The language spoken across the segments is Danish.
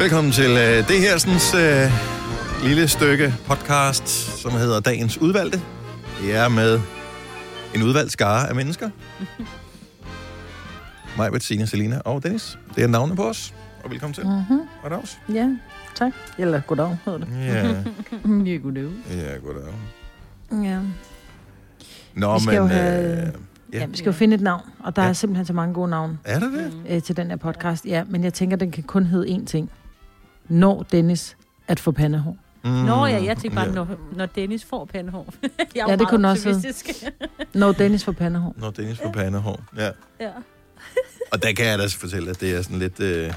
Velkommen til øh, det her sådan, øh, lille stykke podcast, som hedder Dagens Udvalgte. Det er med en udvalgt skare af mennesker. Mig, Bettina, Selina og Dennis. Det er navnet på os. Og velkommen til. Mm-hmm. Goddags. Ja, tak. Eller goddag, hedder det. Ja, Ja, goddag. ja, goddag. Ja. Nå, Vi skal men... jo have- Øh, ja, ja. vi skal jo finde et navn, og der Ja. er simpelthen så mange gode navne Er det det? øh, til den her podcast. Ja, men jeg tænker, den kan kun hedde én ting. Når Dennis at få pandehår. Mm, Nå ja, jeg tænkte bare, ja. når, når Dennis får pandehår. jeg Ja, det kunne også hedde. Når Dennis får pandehår. Når Dennis får pandehår. Ja. ja. Og der kan jeg da fortælle, at det er sådan lidt øh,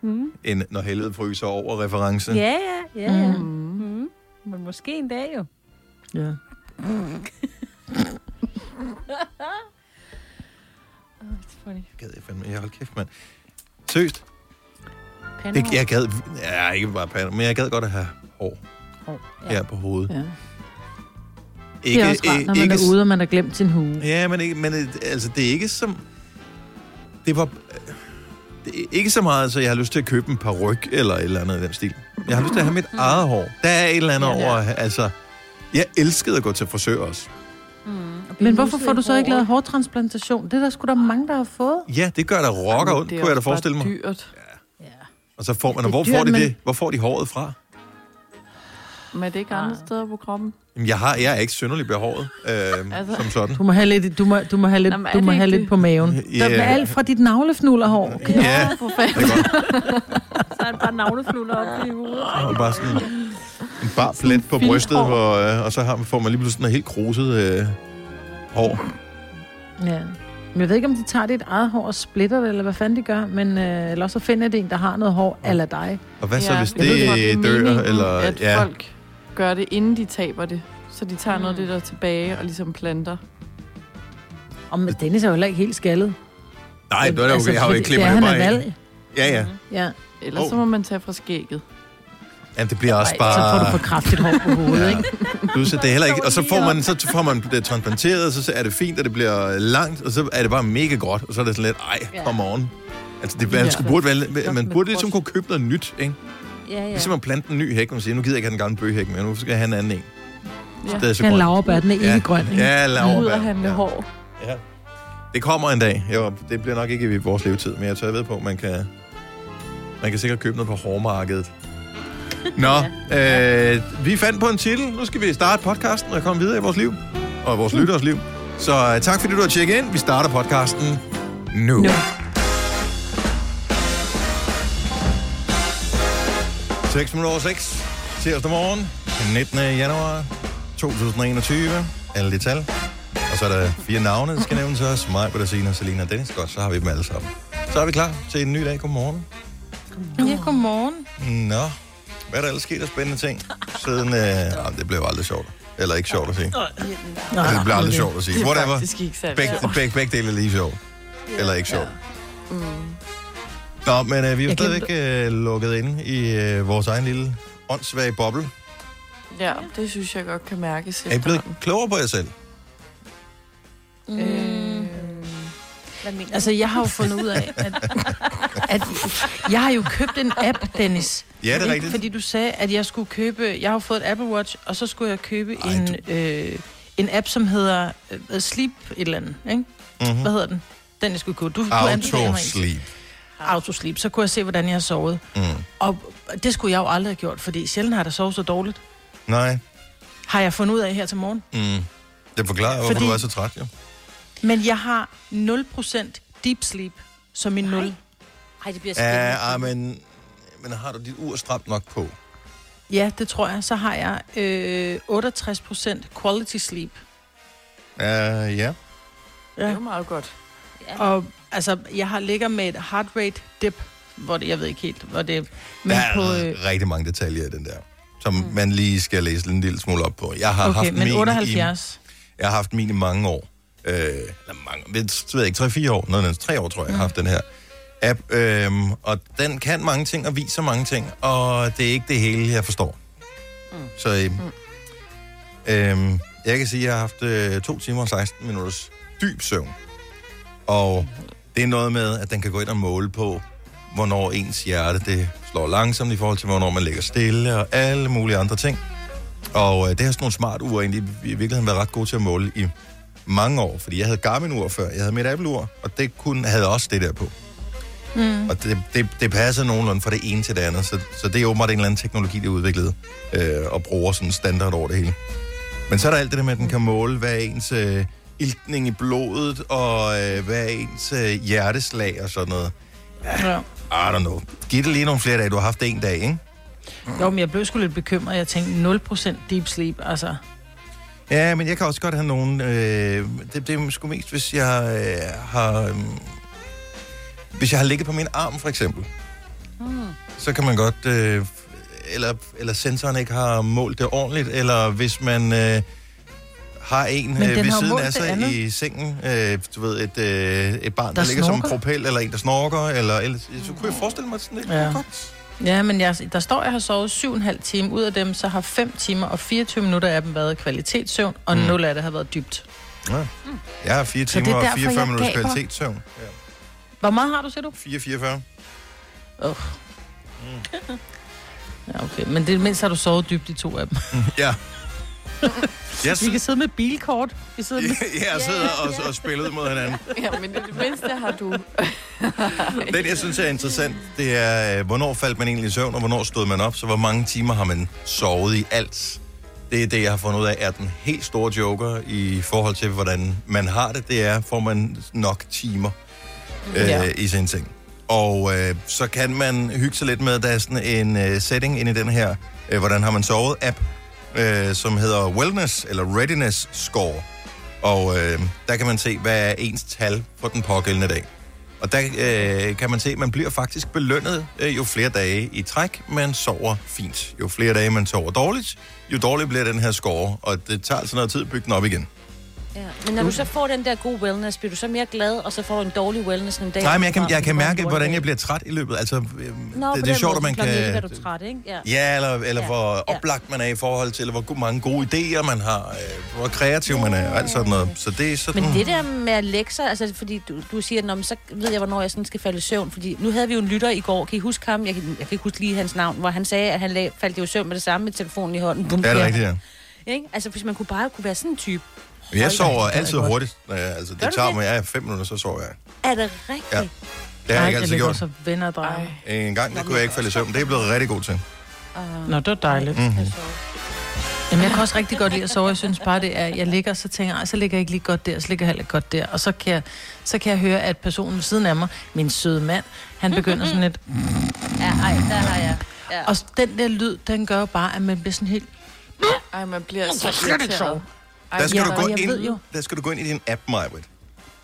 Mm. en, når helvede fryser over reference. Ja, ja, ja, ja. Mm. Mm. Men måske en dag jo. Ja. Oh, it's funny. Gad jeg fandme, jeg hold kæft, mand. Seriøst, Pandehår. det, jeg gad, ja, ikke bare pander, men jeg gad godt at have hår Hår, ja. her på hovedet. ja. Ikke, det er også rart, når man er ude, og man har glemt sin hue. Ja, men, ikke, men altså, det er ikke som... Det var... Det er ikke så meget, så jeg har lyst til at købe en paryk eller et eller andet i den stil. Jeg har lyst til at have mit eget hår. Der er et eller andet Ja, over... Altså, jeg elskede at gå til frisør også. Mm. Og Men hvorfor får du så ikke lavet hårtransplantation? Det er der sgu da mange, der har fået. Ja, det gør der rocker ondt, kunne jeg da forestille mig. dyrt. Og så får man, og Det hvor dyrt, får de men- det? Hvor får de håret fra? Men er det ikke andre steder på kroppen? Jamen, jeg, har, jeg er ikke synderligt behåret, øh, Altså- som sådan. Du må have lidt, du må, du må have lidt, Nå, men er du må det have lidt det? på maven. Ja. Der er alt fra dit navlefnullerhår. Ja, for det fanden. er godt. Så er han bare navnefluller op i hovedet. Og bare sådan en bar plet på brystet, hår. hvor, øh, og så har, får man lige pludselig sådan noget helt kruset øh, hår. Ja. Men jeg ved ikke, om de tager dit eget hår og splitter det, eller hvad fanden de gør, men øh, eller også så finder de en, der har noget hår, eller dig. Og hvad så, Ja, hvis jeg ved det er dør? meningen, Eller, at ja. folk gør det, inden de taber det. Så de tager noget af det der tilbage og ligesom planter. Og men Dennis er jo heller ikke helt skaldet. Nej, det er altså, okay. Jeg har jo ikke det klippet er, det han er bare valg. Ja, ja. Ja. Ellers Oh. så må man tage fra skægget. Jamen, det bliver også Ej, så får du bare... for kraftigt hår på hovedet, Ja. ikke? Du, så det er heller ikke, og så får man, så får man det transplanteret, og så er det fint, og det bliver langt, og så er det bare mega godt, og så er det sådan lidt, ej, Ja. come on. Altså, det, man, Ja. skulle, burde, man med burde ligesom kunne købe noget nyt, ikke? Ja, ja. Ligesom at plante en ny hæk, og sige, nu gider jeg ikke have den gamle bøgehæk mere, nu skal jeg have en anden en. Ja. Det er så Han grønt. laverbær, den er ikke grøn, ikke? Ja, laverbær. og handle ja. hår. Ja. Det kommer en dag. Jo, det bliver nok ikke i vores levetid, men jeg tør ved på, at man kan, man kan sikkert købe noget på hårmarkedet. Nå, øh, vi fandt på en titel. Nu skal vi starte podcasten og komme videre i vores liv. Og vores lytteres liv. Så øh, tak fordi du har tjekket ind. Vi starter podcasten nu. Nu. 6 minutter over 6. Tirsdag morgen. Den 19. januar 2021. Alle de tal. Og så er der fire navne, der skal nævnes os. Mig, Bettina, Selina og Dennis. Godt, så har vi dem alle sammen. Så er vi klar til en ny dag. Godmorgen. Ja, godmorgen. Nå, hvad er der ellers sket af spændende ting? Siden, øh, jamen, det blev aldrig sjovt. Eller ikke sjovt at sige. Nej, det bliver aldrig sjovt at sige. Det er Whatever. faktisk ikke særlig Begge, sjovt. begge, begge dele er lige sjovt. Eller ikke sjovt. Mm. Nå, men øh, vi er jo Jeg kan- stadigvæk øh, lukket inde i øh, vores egen lille åndssvage boble. Ja, det synes jeg godt kan mærkes. Er I blevet klogere på jer selv? Mm. Øh, Hvad mener Altså, jeg har jo fundet ud af, at, at jeg har jo købt en app, Dennis. Ja, det er rigtigt. Fordi du sagde, at jeg skulle købe... Jeg har fået et Apple Watch, og så skulle jeg købe Ej, en, øh, en app, som hedder øh, Sleep et eller andet, ikke? Mm-hmm. Hvad hedder den? Den, jeg skulle købe. Du. Autosleep. Autosleep. Så kunne jeg se, hvordan jeg har sovet. Mm. Og det skulle jeg jo aldrig have gjort, fordi sjældent har jeg da sovet så dårligt. Nej. Har jeg fundet ud af her til morgen. Mm. Det forklarer, hvorfor Fordi- du er så træt, jo. Men jeg har 0% deep sleep som min 0. Ej, det bliver spændende. Ja, ah, men, men har du dit ur stramt nok på? Ja, det tror jeg. Så har jeg øh, 68% quality sleep. Uh, ja. det er Ja. jo meget godt. Ja. Og altså, jeg har ligger med et heart rate dip, hvor det, jeg ved ikke helt, hvor det men der er på, øh, rigtig mange detaljer i den der, som mm. man lige skal læse en lille smule op på. Jeg har okay, haft men min 78. I, jeg har haft min i mange år. Øh, eller mange, jeg ved jeg ikke, 3-4 år, noget andet, 3 år tror jeg, jeg har haft den her app. Øhm, og den kan mange ting og viser mange ting, og det er ikke det hele, jeg forstår. Mm. Så øhm, mm. øhm, jeg kan sige, at jeg har haft øh, 2 timer og 16 minutters dyb søvn. Og det er noget med, at den kan gå ind og måle på, hvornår ens hjerte det slår langsomt i forhold til, hvornår man ligger stille og alle mulige andre ting. Og øh, det har sådan nogle smart ure egentlig i virkeligheden været ret gode til at måle i mange år, fordi jeg havde Garmin-ur før, jeg havde mit Apple-ur, og det kunne, havde også det der på. Mm. Og det, det, det passer nogenlunde fra det ene til det andet, så, så det er åbenbart en eller anden teknologi, de har udviklet øh, og bruger sådan standard over det hele. Men så er der alt det der med, at den kan måle, hvad ens øh, iltning i blodet, og øh, hvad ens øh, hjerteslag og sådan noget. Ja. I don't know. Giv det lige nogle flere dage. Du har haft en dag, ikke? Jo, men jeg blev sgu lidt bekymret. Jeg tænkte 0% deep sleep, altså. Ja, men jeg kan også godt have nogen... Øh, det, det er sgu mest, hvis jeg øh, har... Øh, hvis jeg har ligget på min arm, for eksempel. Mm. Så kan man godt... Øh, eller, eller sensoren ikke har målt det ordentligt, eller hvis man... Øh, har en øh, ved har siden af sig andet. i sengen, øh, du ved, et, øh, et barn, der, Der ligger som en snorker. propel, eller en, der snorker, eller, eller så kunne jeg forestille mig, sådan lidt ja. godt. Ja, men jeg, der står, at jeg har sovet 7,5 timer. Ud af dem, så har 5 timer og 24 minutter af dem været kvalitetssøvn, og Mm. 0 af det har været dybt. Ja. Jeg har fire Så det er timer og derfor, 44 jeg minutters gaber. kvalitetssøvn. Ja. Hvor meget har du, siger du? 4-44. Oh. Ja, okay. Men det mindst har du sovet dybt i to af dem. Ja. Jeg, Vi kan sidde med bilkort. Vi sidder med... jeg sidder og, og spiller ud mod hinanden. Ja, men det, det mindste har du... Den, jeg synes er interessant, det er, øh, hvornår faldt man egentlig i søvn, og hvornår stod man op, så hvor mange timer har man sovet i alt. Det er det, jeg har fundet ud af, er den helt store joker i forhold til, hvordan man har det. Det er, får man nok timer øh, Ja. i sin ting. Og øh, så kan man hygge sig lidt med, der er sådan en øh, setting inde i den her, øh, hvordan har man sovet app, øh, som hedder Wellness, eller Readiness Score. Og øh, der kan man se, hvad er ens tal for den pågældende dag. Og der øh, kan man se, at man bliver faktisk belønnet øh, jo flere dage i træk, man sover fint. Jo flere dage man sover dårligt, jo dårligere bliver den her score, og det tager altså noget tid at bygge den op igen. Ja. Men når du så får den der gode wellness, bliver du så mere glad, og så får du en dårlig wellness en dag? Nej, men jeg kan, Nå, jeg kan mærke, hvordan jeg bliver træt i løbet. Altså, øh, Nå, det, det er sjovt, at man kan... 11 er du træt, ikke? Ja. Ja, eller, eller Ja. hvor Ja. oplagt man er i forhold til, eller hvor mange gode idéer man har, øh, hvor kreativ man er, og alt sådan noget. Så det er sådan... Men det der med at lægge sig, altså fordi du, du siger, Nå, men så ved jeg, hvornår jeg sådan skal falde i søvn. Fordi nu havde vi jo en lytter i går, kan I huske ham? Jeg kan, jeg kan ikke huske lige hans navn, hvor han sagde, at han lag, faldt i søvn med det samme med telefonen i hånden. Bum, Ja, det er ja. rigtigt, ja. Ikke? Altså hvis man kunne bare kunne være sådan en type. Men jeg sover altid jeg godt. hurtigt. Øh, altså, det tager mig ja, fem minutter, så sover jeg. Er det rigtigt? Ja. Det har jeg ikke altid ligger gjort. så venner. En gang, der kunne jeg ikke falde i søvn. Det er jeg blevet rigtig god til. Uh, Nå, det var dejligt. Mhm. Jamen, jeg kan også rigtig godt lide at sove. Jeg synes bare, det er, jeg ligger, så tænker jeg, "Ej, så ligger jeg ikke lige godt der, så ligger jeg heller ikke godt der. Og så kan jeg, så kan jeg høre, at personen ved siden af mig, min søde mand, han begynder sådan lidt... ja, ej, der har jeg. Ja. Og den der lyd, den gør jo bare, at man bliver sådan helt... Ej, man bliver så slet ikke irriteret. Der skal, ja, du gå ind, jo- der skal du gå ind i din app, Majbrit.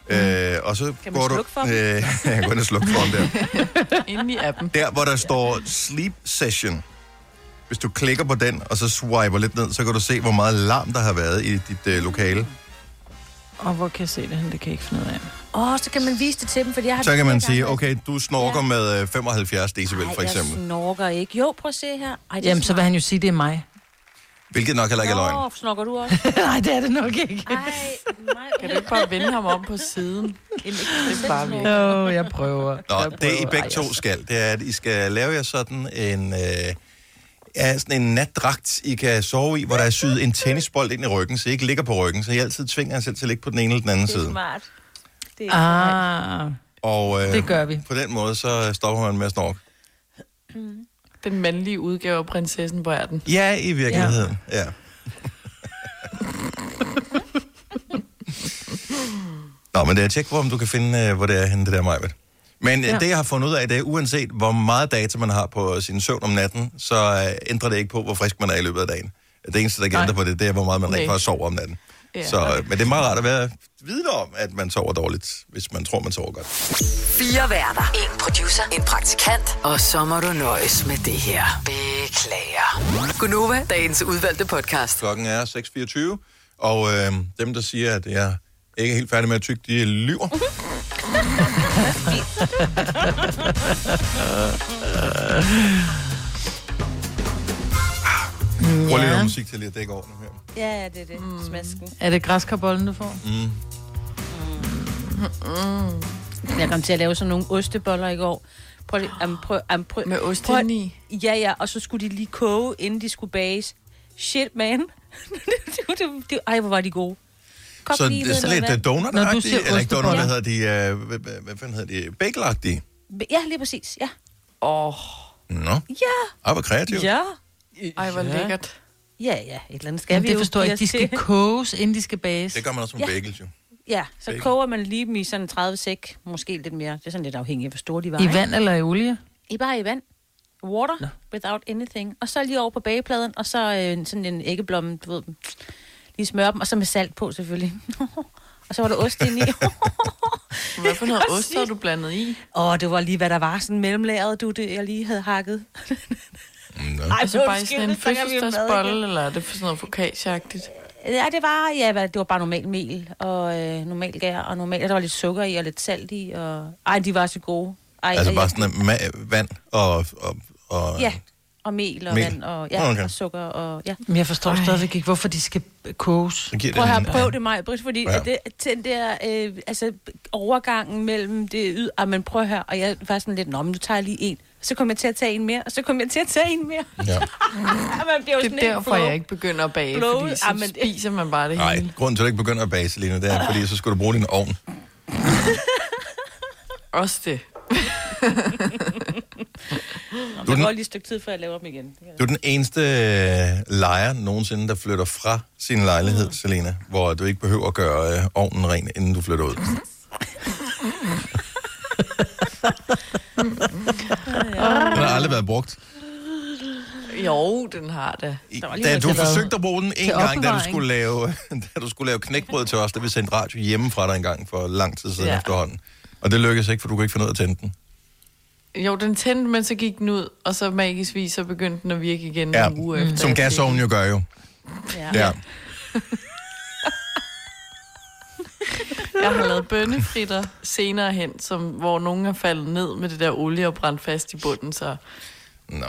Øh, og så Kan man går du... for? Øh, jeg går ind og slukke for den der. inde i appen. Der, hvor der står Sleep Session. Hvis du klikker på den, og så swiper lidt ned, så kan du se, hvor meget larm der har været i dit øh, lokale. Og hvor kan jeg se det hen? Det kan jeg ikke finde ud af. Åh, oh, så kan man vise det til dem, fordi jeg har... Så kan man sige, okay, du snorker Ja. med øh, 75 decibel, Ej, for eksempel. jeg snorker ikke. Jo, prøv at se her. Ej, Jamen, så vil han jo sige, det er mig. Hvilket nok heller ikke er løgn. Nå, snorker du også? Nej, det er det nok ikke. Ej, mig. Kan du ikke bare vende ham om på siden? Det er bare vildt. Jo, jeg prøver. Nå, jeg det I prøver. begge Ej, to jeg- skal, det er, at I skal lave jer sådan en, øh, ja, sådan en natdragt, I kan sove i, hvor der er syet en tennisbold ind i ryggen, så I ikke ligger på ryggen, så I altid tvinger jer selv til at ligge på den ene eller den anden Det er side. smart. Det er smart. Ah, Og øh, det gør vi. på den måde, så stopper man med at snorke. Den mandlige udgave af prinsessen, er den? Ja, i virkeligheden, ja. ja. Nå, men det er tjek på, om du kan finde, øh, hvor det er henne, det der Majbet. Men ja. Ja. det, jeg har fundet ud af, det er, uanset hvor meget data man har på sin søvn om natten, så øh, ændrer det ikke på, hvor frisk man er i løbet af dagen. Det eneste, der kan ændre på det, det er, hvor meget man Okay. rent faktisk sover om natten. Ja. Så, øh, men det er meget rart at være vidne om, at man sover dårligt, hvis man tror, man sover godt. Fire værter. En producer. En praktikant. Og så må du nøjes med det her. Beklager. Gunova, dagens udvalgte podcast. Klokken er 6.24, og øh, dem, der siger, at jeg ikke er helt færdig med at tykke, de lyver. Prøv lige noget musik til lige at dække over nu her. Ja, ja, det er det. Mm. Smasken. Er det græskarbollen, du får? Jeg kom til at lave sådan nogle osteboller i går. Prøv lige, um, prøv, um, prøv, Med ost prøv- indeni. Ja, ja, og så skulle de lige koge, inden de skulle bages. Shit, man. det, det, det, det, ej, hvor var de gode. Kog Så lige det er i sådan lidt uh, donut-agtige, siger eller ikke donut, hvad hedder de, uh, hvad, hvad, hvad fanden hedder de, bagelagtige? Ja, lige præcis. Ja. Åh, oh, Nå, Ja. ej, hvor kreativt. Ja. ej, hvor Ja. lækkert. Ja, ja. Et eller andet skal Jamen, vi det jo forstår jeg ikke. De skal til. koges, inden de skal bages. Det gør man også med Ja. bagels, jo. Ja, så Bacon. koger man lige dem i sådan 30 sæk, måske lidt mere. Det er sådan lidt afhængigt af, hvor store de var. I ikke? vand eller i olie? I bare i vand. Water, no. without anything. Og så lige over på bagepladen, og så øh, sådan en æggeblomme, du ved, lige smøre dem, og så med salt på selvfølgelig. og så var der ost ind i. Hvad for noget ost har du blandet i? Åh, det var lige, hvad der var, sådan mellemlæret, du, det jeg lige havde hakket. Nå. Ej, Altså bare i sådan en fødselsdagsbolle, eller er det for sådan noget focaccia-agtigt? Ja, det var, ja, det var bare normal mel, og øh, normal gær, og normal, der var lidt sukker i, og lidt salt i, og... Ej, de var så gode. Ej, Altså og bare sådan en ma- vand og, og, og Ja, og mel og Mel. vand, og, ja, Okay. og sukker, og ja. Men jeg forstår stadigvæk ikke, hvorfor de skal koges. Prøv at prøv det mig, Britt, fordi Ja. det, den der, øh, altså, overgangen mellem det yd... Ah, men prøv høre, og jeg var sådan lidt, nå, men nu tager jeg lige en. Så kom jeg til at tage en mere, og så kom jeg til at tage en mere. Ja. man bliver jo Det er derfor, jeg ikke begynder at bage, Blow- fordi så Ah, men spiser man bare det Nej, hele. grunden til, at du ikke begynder at bage, Selina, det er, fordi så skulle du bruge din ovn. Også det. Det går lige et stykke tid, før jeg laver dem igen. Du er den eneste øh, lejer nogensinde, der flytter fra sin lejlighed, mm. Selena, hvor du ikke behøver at gøre øh, ovnen ren, inden du flytter ud. Har aldrig været brugt. Jo, den har det. Da du forsøgte at bruge den en gang, da du, skulle lave, da du skulle lave knækbrød til os, da vi sendte radio hjemme fra dig en gang for lang tid siden ja. Efterhånden. Og det lykkedes ikke, for du kunne ikke finde ud af at tænde den. Jo, den tændte, men så gik den ud, og så magisk vis, så begyndte den at virke igen Ja, en uge efter. Som gasovnen jo gør jo. Ja. Ja. Jeg har lavet bønnefritter senere hen, som, hvor nogen er faldet ned med det der olie og brændt fast i bunden, så, Nå.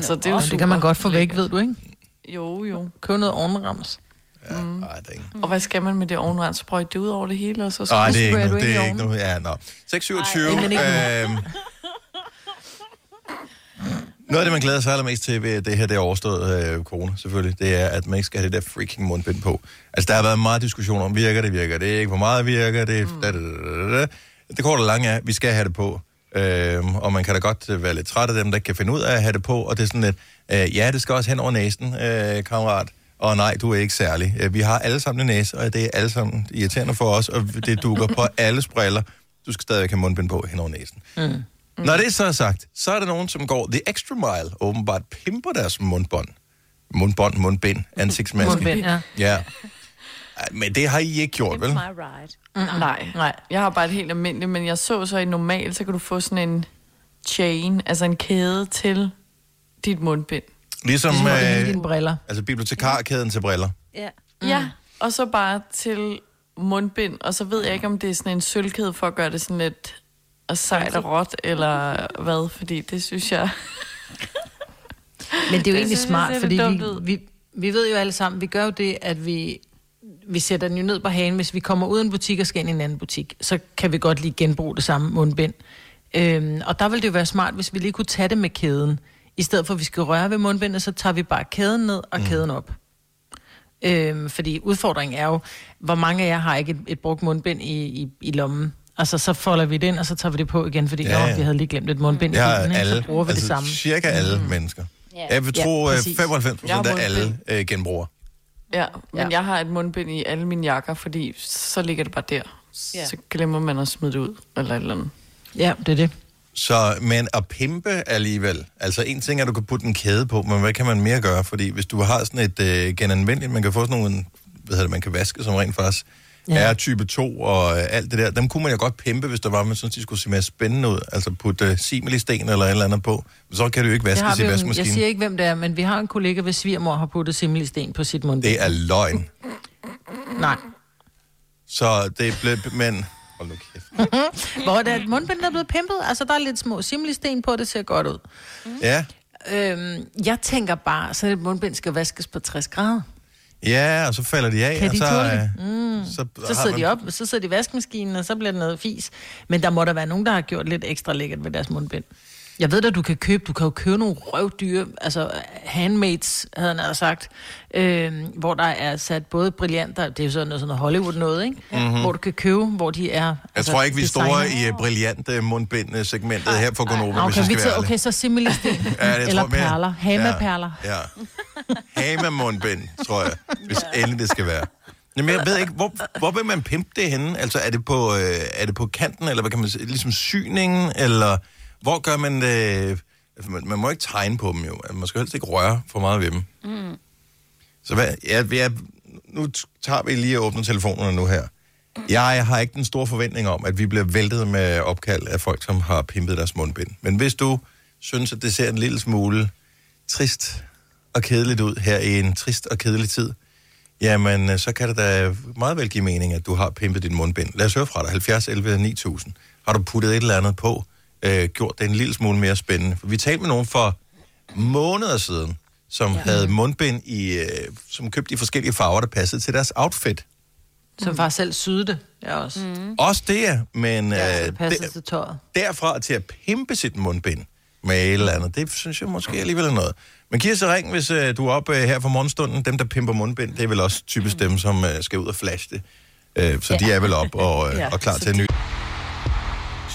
så det er jo Og det kan man godt få væk, ved du, ikke? Jo, jo. Køb noget ovenrams. Ja, mm. ej, det er ikke. Og hvad skal man med det ovenrens? Sprøjte det ud over det hele, og så Nej, det er ikke ind Det er ikke nu. Ja, nå. 627. Ej, Øhm, noget af det, man glæder sig allermest til ved det her, det er overstået øh, corona, selvfølgelig, det er, at man ikke skal have det der freaking mundbind på. Altså, der har været meget diskussion om, virker det, virker det ikke, hvor meget virker det, mm. da, da, da, da. Det korte og lange er, vi skal have det på. Øhm, og man kan da godt øh, være lidt træt af dem, der kan finde ud af at have det på, og det er sådan lidt, øh, ja, det skal også hen over næsen, øh, kammerat. Og nej, du er ikke særlig. Øh, Vi har alle sammen en næse, og det er alle sammen irriterende for os, og det dukker på alles briller. Du skal stadigvæk have mundbind på hen over næsen. Mm. Når det så er sagt, så er der nogen, som går the extra mile, åbenbart pimper deres mundbånd. Mundbånd, mundbind, ansigtsmaske. Mundbind, ja. Ja. Men det har I ikke gjort, vel? My ride. Mm, nej. Nej. Jeg har bare et helt almindeligt, men jeg så så i normal, så kan du få sådan en chain, altså en kæde til dit mundbind. Ligesom, Ligesom øh, dine briller. altså bibliotekarkæden til briller. Ja. Mm. Ja, og så bare til mundbind, og så ved jeg ikke, om det er sådan en sølvkæde for at gøre det sådan lidt og sejt og råt, eller hvad, fordi det synes jeg... Men det er jo Det egentlig synes jeg smart, ser fordi vi, vi, vi ved jo alle sammen, vi gør jo det, at vi, vi sætter den jo ned på hagen. Hvis vi kommer ud af en butik og skal ind i en anden butik, så kan vi godt lige genbruge det samme mundbind. Øhm, og der vil det jo være smart, hvis vi lige kunne tage det med kæden. I stedet for, at vi skal røre ved mundbindet, så tager vi bare kæden ned og mm. kæden op. Øhm, fordi udfordringen er jo, hvor mange af jer har ikke et, et brugt mundbind i, i, i lommen. Altså, så folder vi det ind, og så tager vi det på igen, fordi Ja, ja, ja. vi havde lige glemt et mundbind i bilen, ikke? alle, så bruger vi altså det samme. cirka alle mm. mennesker. Ja. Jeg vil tro, ja, præcis. 95 Jeg har procent af alle øh, genbruger. Ja, men ja. jeg har et mundbind i alle mine jakker, fordi så ligger det bare der. Ja. Så glemmer man at smide det ud, eller et eller andet. Ja, det er det. Så, men at pimpe alligevel, altså en ting er, at du kan putte en kæde på, men hvad kan man mere gøre? Fordi hvis du har sådan et øh, genanvendeligt, man kan få sådan nogle, hvad hedder det, man kan vaske, som rent faktisk ja. Ja. er type 2 og øh, alt det der, dem kunne man jo godt pimpe, hvis der var, man synes, de skulle se mere spændende ud. Altså putte øh, similisten eller et eller andet på. Så kan det jo ikke Det vi i jo, en- jeg vaskemaskinen. siger ikke, hvem det er, men vi har en kollega, hvis svigermor har puttet simmelisten på sit mundbind. Det er løgn. Nej. Så det blev, men... Hold nu kæft. Hvor er det et mundbind, der er blevet pimpet? Altså, der er lidt små simmelisten på, det ser godt ud. Ja, Øhm, jeg tænker bare, så et mundbind skal vaskes på 60 grader. Ja, og så falder de af, Kan og de så, tåle det? mm. så, Så sidder de op, så sidder de i vaskemaskinen, og så bliver det noget fis. Men der må der være nogen, der har gjort lidt ekstra lækkert ved deres mundbind. Jeg ved at du kan købe, du kan jo købe nogle røvdyre, altså handmaids, havde han sagt, øh, hvor der er sat både brillanter, det er jo sådan noget, sådan noget Hollywood noget, ikke? Mm-hmm. Hvor du kan købe, hvor de er... Jeg altså, tror ikke, vi designet. i uh, brillante mundbind-segmentet her på Gonova, Nå, hvis okay, vi skal okay, så similisten. Ja, jeg Eller tror perler. Hama-perler. Ja, ja. Hama-mundbind, tror jeg, hvis endelig det skal være. Jamen, jeg ved ikke, hvor, hvor vil man pimpe det henne? Altså, er det på, øh, er det på kanten, eller hvad kan man sige, ligesom syningen, eller hvor gør man det? Altså, man, man må ikke tegne på dem jo. Altså, Man skal helst ikke røre for meget ved dem. Mm. Så hvad, jeg, jeg, nu tager vi lige og åbner telefonerne nu her. Jeg har ikke den store forventning om, at vi bliver væltet med opkald af folk, som har pimpet deres mundbind. Men hvis du synes, at det ser en lille smule trist og kedeligt ud her i en trist og kedelig tid, jamen øh, så kan det da meget vel give mening, at du har pimpet din mundbind. Lad os høre fra dig. 70 11 9000. Har du puttet et eller andet på? Øh, gjort det en lille smule mere spændende? For vi talte med nogen for måneder siden, som ja. havde mundbind, i, øh, som købte i forskellige farver, der passede til deres outfit. Som faktisk selv syede det. Jeg også. Mm. Også det, er, men Ja, øh, det der, til tøjet. derfra til at pimpe sit mundbind med et eller andet, det synes jeg måske alligevel er noget. Men giv os ring, hvis øh, du er oppe øh, her for morgenstunden. Dem, der pimper mundbind, det er vel også typisk dem, som øh, skal ud og flashe det. Øh, så ja. de er vel op og, øh, Ja, og klar til en ny.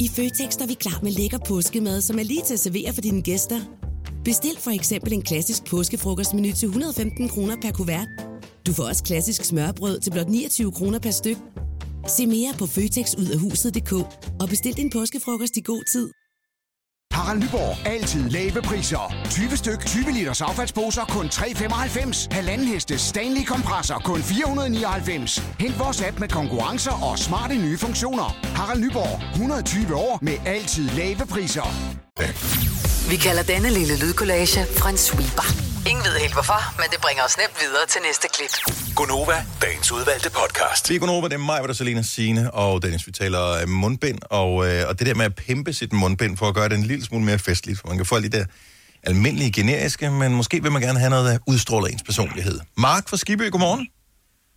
I Føtex er vi klar med lækker påskemad, som er lige til at servere for dine gæster. Bestil for eksempel en klassisk påskefrokostmenu til 115 kroner per kuvert. Du får også klassisk smørbrød til blot 29 kroner per styk. Se mere på føtexudafhuset.dk og bestil din påskefrokost i god tid. Harald Nyborg. Altid lave priser. 20 styk, 20 liters affaldsposer kun 3,95. Halvanden heste Stanley kompresser kun 499. Hent vores app med konkurrencer og smarte nye funktioner. Harald Nyborg. 120 år med altid lave priser. Vi kalder denne lille lydkollage en sweeper. Ingen ved helt hvorfor, men det bringer os nemt videre til næste klip. Gonova, dagens udvalgte podcast. Vi er Gunova, det er mig, hvor der Selina Signe og Dennis. Vi taler øh, mundbind, og, øh, og det der med at pimpe sit mundbind for at gøre det en lille smule mere festligt. For man kan få de der almindelige, generiske, men måske vil man gerne have noget, der udstråler ens personlighed. Mark fra Skibø, godmorgen.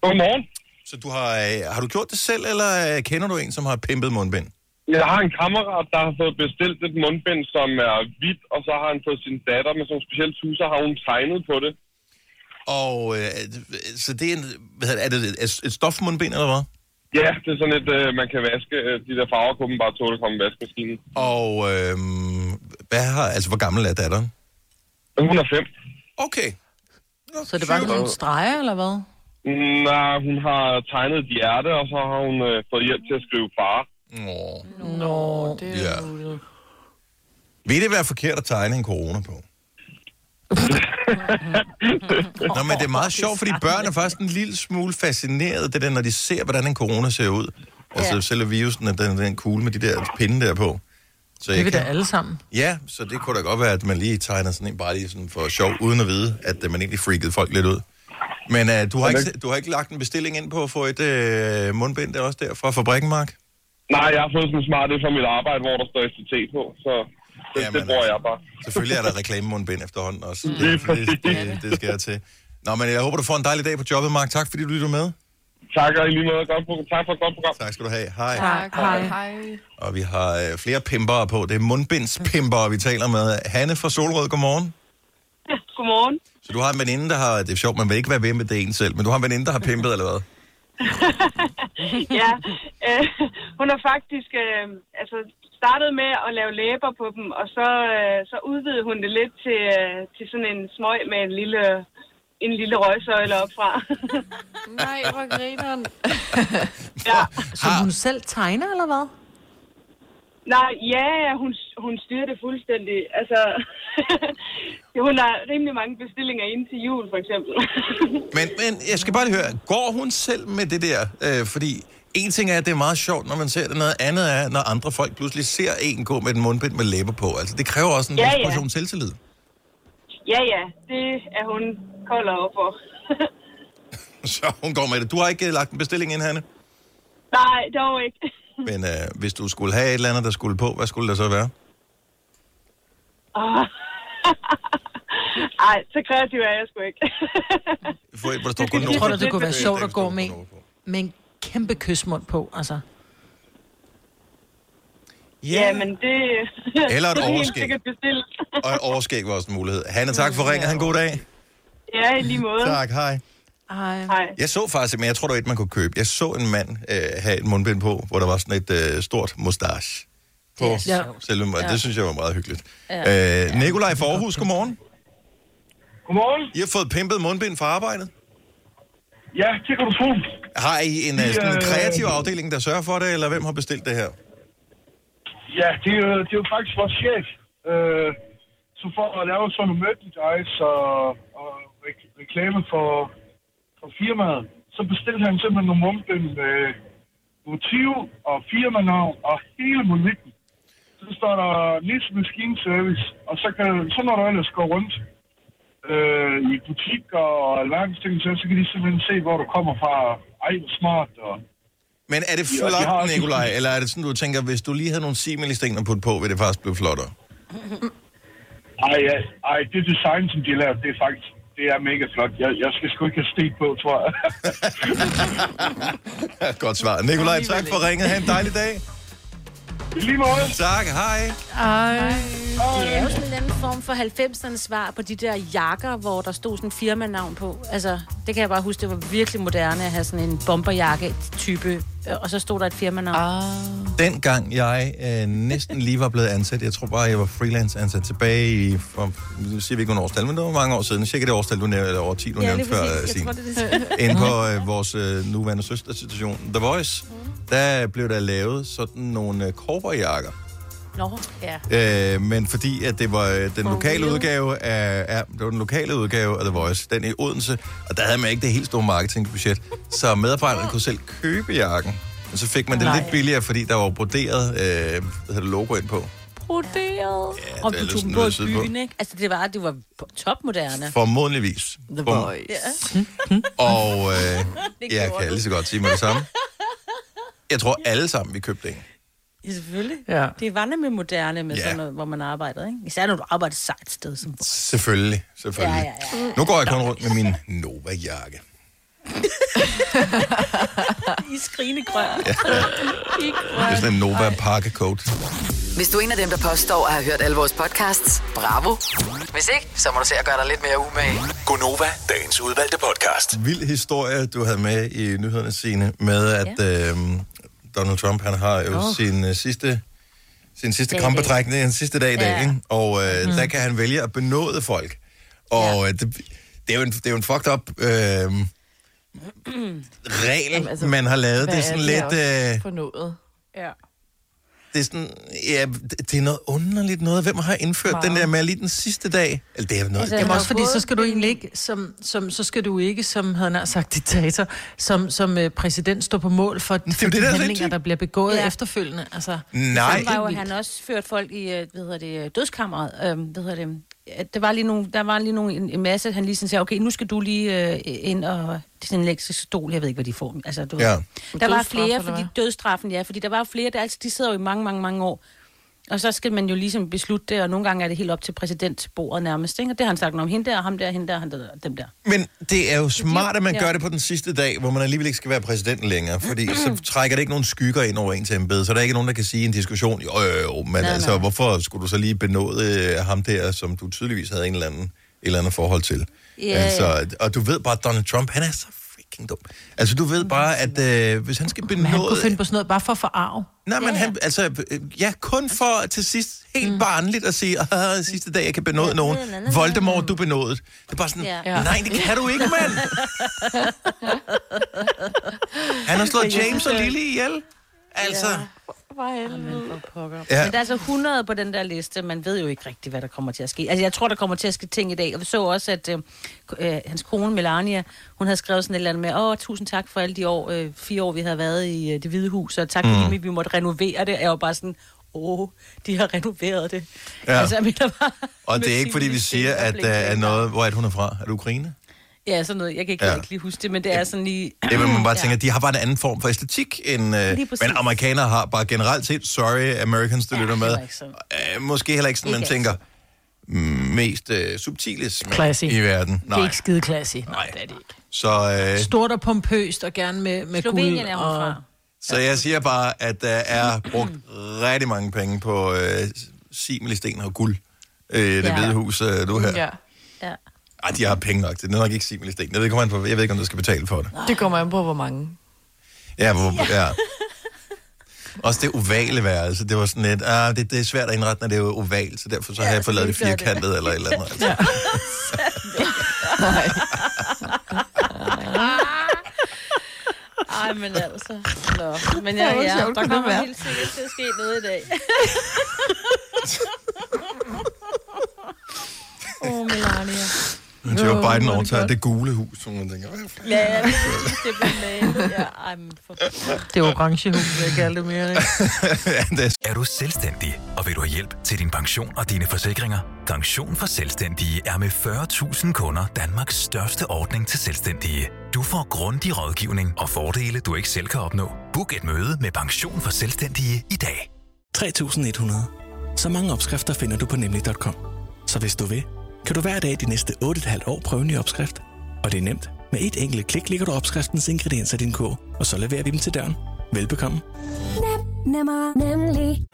Godmorgen. Så du har, øh, har du gjort det selv, eller øh, kender du en, som har pimpet mundbind? Jeg har en kammerat, der har fået bestilt et mundbind, som er hvidt, og så har han fået sin datter med sådan nogle specielle tusser, har hun tegnet på det. Og øh, så det er, en, hvad hedder det, er det et, et stofmundbind, eller hvad? Ja, det er sådan et, øh, man kan vaske. øh, De der farver kunne man bare tåle at komme i vaskemaskinen. Og øh, hvad har, altså, hvor gammel er datteren? Hun er fem. Okay. Så det er bare nogle streger, eller hvad? Nej, hun har tegnet et hjerte, og så har hun øh, fået hjælp til at skrive far. Nå. Nå, det Ja. Vil det være forkert at tegne en corona på? Nå, men det er meget sjovt, fordi børn er faktisk en lille smule fascineret, det der, når de ser, hvordan en corona ser ud. Altså Ja. selve virusen, den, den kugle med de der pinde der på. Så Det er jeg vi da kan, alle sammen. ja, så det kunne da godt være, at man lige tegner sådan en bare lige sådan for sjov, uden at vide, at øh, man egentlig freakede folk lidt ud. Men uh, du, har ikke, du har ikke lagt en bestilling ind på at få et uh, mundbind der også der fra fabrikken, Mark? Nej, jeg har fået sådan en smart det fra mit arbejde, hvor der står STT på, så det, Jamen, det bruger jeg bare. Selvfølgelig er der reklamemundbind efterhånden også. Lige Det, det, det, det skal jeg til. Nå, men jeg håber, du får en dejlig dag på jobbet, Mark. Tak, fordi du lytter med. Tak, og i lige måde. Godt, pro- tak for et godt program. Tak skal du have. Hej. Tak, hej. hej. Og vi har øh, flere pimpere på. Det er mundbindspimpere, vi taler med. Hanne fra Solrød, godmorgen. Godmorgen. Så du har en veninde, der har... Det er sjovt, man vil ikke være ved med det en selv, men du har en veninde, der har pimpet, eller hvad? ja, øh, hun har faktisk øh, altså startet med at lave læber på dem, og så, øh, så udvidede hun det lidt til, øh, til sådan en smøg med en lille, en lille røgsøjle op fra. Nej, hvor grineren. ja. Som hun selv tegner, eller hvad? Nej, ja, hun, hun styrer det fuldstændig. Altså, hun har rimelig mange bestillinger ind til jul, for eksempel. Men, men jeg skal bare høre, går hun selv med det der? Øh, fordi en ting er, at det er meget sjovt, når man ser det. Noget andet er, når andre folk pludselig ser en gå med en mundbind med læber på. Altså, det kræver også en Ja, ja, ja. portion selvtillid. Ja, ja, det er hun kold over for. Så hun går med det. Du har ikke øh, lagt en bestilling ind, Hanne? Nej, dog ikke. Men øh, hvis du skulle have et eller andet, der skulle på, hvad skulle det så være? Åh. Ej, så kreativ er jeg sgu ikke. For hvor der står Jeg Gonova. tror, det kunne være sjovt at gå med, med en kæmpe kysmund på, altså. Ja, men det... Eller et er overskæg. Og et overskæg var også en mulighed. Hanne, tak for ringet. Ha' en god dag. Ja, i lige måde. Tak, hej. Ej. Hej. Jeg så faktisk, men jeg tror, det var et, man kunne købe. Jeg så en mand øh, have et mundbind på, hvor der var sådan et øh, stort mustache på Det ja. selve. Ja. Det synes jeg var meget hyggeligt. Ja. Ja. Øh, Nikolaj Forhus, godmorgen. Godmorgen. I har fået pimpet mundbind fra arbejdet? Ja, det kan du tro. Har I en, Vi, øh, sådan en øh, kreativ afdeling, der sørger for det, eller hvem har bestilt det her? Ja, det er, jo- det er jo faktisk vores chef. Øh, så for at lave sådan nogle merchandise og, og re- reklame for, for firmaet, så bestilte han simpelthen nogle mundbind med motiv og firmanavn og hele mulikken. Så står der Nis Machine Service, og så, kan, så når du ellers går rundt øh, i butikker og alverdens ting, så, så kan de simpelthen se, hvor du kommer fra. Ej, smart. Og, Men er det Ja, de flot, også- Nikolaj, eller er det sådan, du tænker, hvis du lige havde nogle simil-sten at putte på, vil det faktisk blive flottere? Ej, ja, ej, det design, som de har lavet, det er faktisk det er mega flot. Jeg, jeg skal sgu ikke have sted på, tror jeg. Godt svar. Nikolaj, tak for ringet. Ha' en dejlig dag. I lige måde. Tak, hej. Ej. Det er jo sådan en eller anden form for 90'ernes svar på de der jakker, hvor der stod sådan en firmanavn på. Altså, det kan jeg bare huske, det var virkelig moderne at have sådan en bomberjakke-type, og så stod der et firmanavn. Ah. Dengang jeg øh, næsten lige var blevet ansat, jeg tror bare, jeg var freelance ansat tilbage i, for, nu siger vi ikke, årstal, men det var mange år siden. Cirka det årstal, du nævnte, eller over 10, du Ja, nævnte før, Signe. Inde på øh, vores øh, nuværende søsterstation, The Voice, der blev der lavet sådan nogle øh, cowboyjakker. Nå, ja. Øh, men fordi at det var øh, den lokale udgave af ja, det var den lokale udgave af The Voice, den i Odense, og der havde man ikke det helt store marketingbudget, så medarbejderne kunne selv købe jakken. Og så fik man det Nej. lidt billigere, fordi der var broderet øh, hvad det, logo ind på. Broderet. det og du tog dem på byen, ikke? Altså, det var, det var topmoderne. Formodentligvis. The Voice. Og øh, jeg kan lige så godt sige med det samme. Jeg tror alle sammen, vi købte en. Ja, selvfølgelig. Ja. Det var nemlig moderne med Ja. sådan noget, hvor man arbejdede, ikke? Især når du arbejder et sejt sted som Selvfølgelig, selvfølgelig. Ja, ja, ja. Nu går jeg kun rundt med min Nova-jakke. I skrigende grøn. Ja. I Det er sådan en Nova Parker Coat. Hvis du er en af dem, der påstår at have hørt alle vores podcasts, bravo. Hvis ikke, så må du se at gøre dig lidt mere umage. Gonova, dagens udvalgte podcast. Vild historie, du havde med i nyhederne, Signe, med at ja. øhm, Donald Trump, han har jo oh. sin øh, sidste sin sidste Dag i krampetrækning, den sidste dag i dag, Ja. ikke? Og øh, mm. der kan han vælge at benåde folk. Og ja. det, det, er jo en, det er jo en fucked up øh, regel, Jamen, altså, man har lavet. Det er sådan det lidt... Øh, For noget. Ja. Det er sådan, ja, det det er noget underligt noget. Hvem har indført Meget. den der med lige den sidste dag? Eller det er noget... Altså, det er også fordi, så skal du egentlig ikke, som, som, så skal du ikke, som havde nær sagt diktator, som, som øh, præsident stå på mål for, for jo de det, der er handlinger, der bliver begået Ja. efterfølgende. Altså, Nej. Så var jo, han også ført folk i, øh, hvad hedder det, dødskammeret. Øh, hvad hedder det, det var lige nogle, der var lige nogle, en, en masse, han lige sådan sagde, okay, nu skal du lige øh, ind og, det er sådan en elektrisk stol, jeg ved ikke, hvad de får. Altså, du, Ja. Der var flere, fordi dødstraffen, ja, fordi der var flere, der altid, de sidder jo i mange, mange, mange år. Og så skal man jo ligesom beslutte det, og nogle gange er det helt op til præsidentbordet nærmest, ikke? Og det har han sagt om hende der, ham der, hende der, han der, dem der. Men det er jo smart, at man Ja. gør det på den sidste dag, hvor man alligevel ikke skal være præsidenten længere, fordi så trækker det ikke nogen skygger ind over ens embede, så der er ikke nogen, der kan sige i en diskussion, jo, jo, jo, men Nej, altså, nej. hvorfor skulle du så lige benåde øh, ham der, som du tydeligvis havde en eller anden, et eller andet forhold til? Ja, altså, og du ved bare, at Donald Trump, han er så fucking dum. Altså, du ved bare, at øh, hvis han skal Men han kunne benåde... finde på sådan noget bare for at få arv. Nej, men han, altså, øh, ja, kun for til sidst helt mm. barnligt at sige, ah, sidste dag, jeg kan benåde nogen. Voldemort, du benådet. Det er bare sådan, Ja. nej, det kan du ikke, mand. Han har slået James og Lily ihjel. Altså, Pokker. Ja. Ja. Men der er altså 100 på den der liste. Man ved jo ikke rigtigt, hvad der kommer til at ske. Altså, jeg tror, der kommer til at ske ting i dag. Og vi så også, at øh, øh, hans kone Melania, hun havde skrevet sådan et eller andet med, åh, tusind tak for alle de år, øh, fire år, vi havde været i øh, det hvide hus, og tak fordi Mm. vi måtte renovere det. Jeg var bare sådan, åh, de har renoveret det. Ja. Altså, jeg mener bare, og det er ikke, fordi vi siger, at der er noget... Hvor er det, hun er fra? Er det Ukraine? Ja, sådan noget. Jeg kan ikke, Ja. ikke lige huske det, men det er sådan lige... Det vil man bare tænke, at de har bare en anden form for æstetik end... Øh, men amerikanere har bare generelt set, sorry, Americans, der ja, lytter med, øh, måske heller ikke sådan, man Ikke tænker, mm, mest øh, subtile smag Classy. i verden. Det er Nej, ikke skide classy. Nej, det er det ikke. så, øh, Stort og pompøst, og gerne med, med guld. Slovenien er hun og... fra. så jeg siger bare, at der er brugt rigtig mange penge på øh, similisten og guld. Øh, det Ja. hvide hus øh, nu her. Ja. Ja. Ej, de har penge nok. Det er nok ikke similisten. Jeg ved, ikke, om man- jeg ved ikke, om du skal betale for det. Det kommer an på, hvor mange. Ja, hvor, ja. Også det ovale værelse, det var sådan lidt, ah, det, det er svært at indrette, når det er ovalt, så derfor så har jeg fået lavet det firkantet eller et eller andet. Altså. Ej, men altså. Nå. Men ja, ja, der kommer helt sikkert til at ske noget i dag. Åh, oh, Melania. Men Joe Biden overtager det gule hus, som man tænker, hvad? Ja, ja, det er det malet. Ja, ej, men for... Det er orange hus, jeg kalder det mere. Ikke? ja, det er Er du selvstændig, og vil du have hjælp til din pension og dine forsikringer? Pension for Selvstændige er med 40.000 kunder Danmarks største ordning til selvstændige. Du får grundig rådgivning og fordele, du ikke selv kan opnå. Book et møde med Pension for Selvstændige i dag. 3100. Så mange opskrifter finder du på nemlig.com. Så hvis du vil, kan du hver dag de næste 8,5 år prøve en ny opskrift. Og det er nemt. Med et enkelt klik ligger du opskriftens ingredienser i din kog, og så leverer vi dem til døren. Velbekomme. Nemmer, nemlig.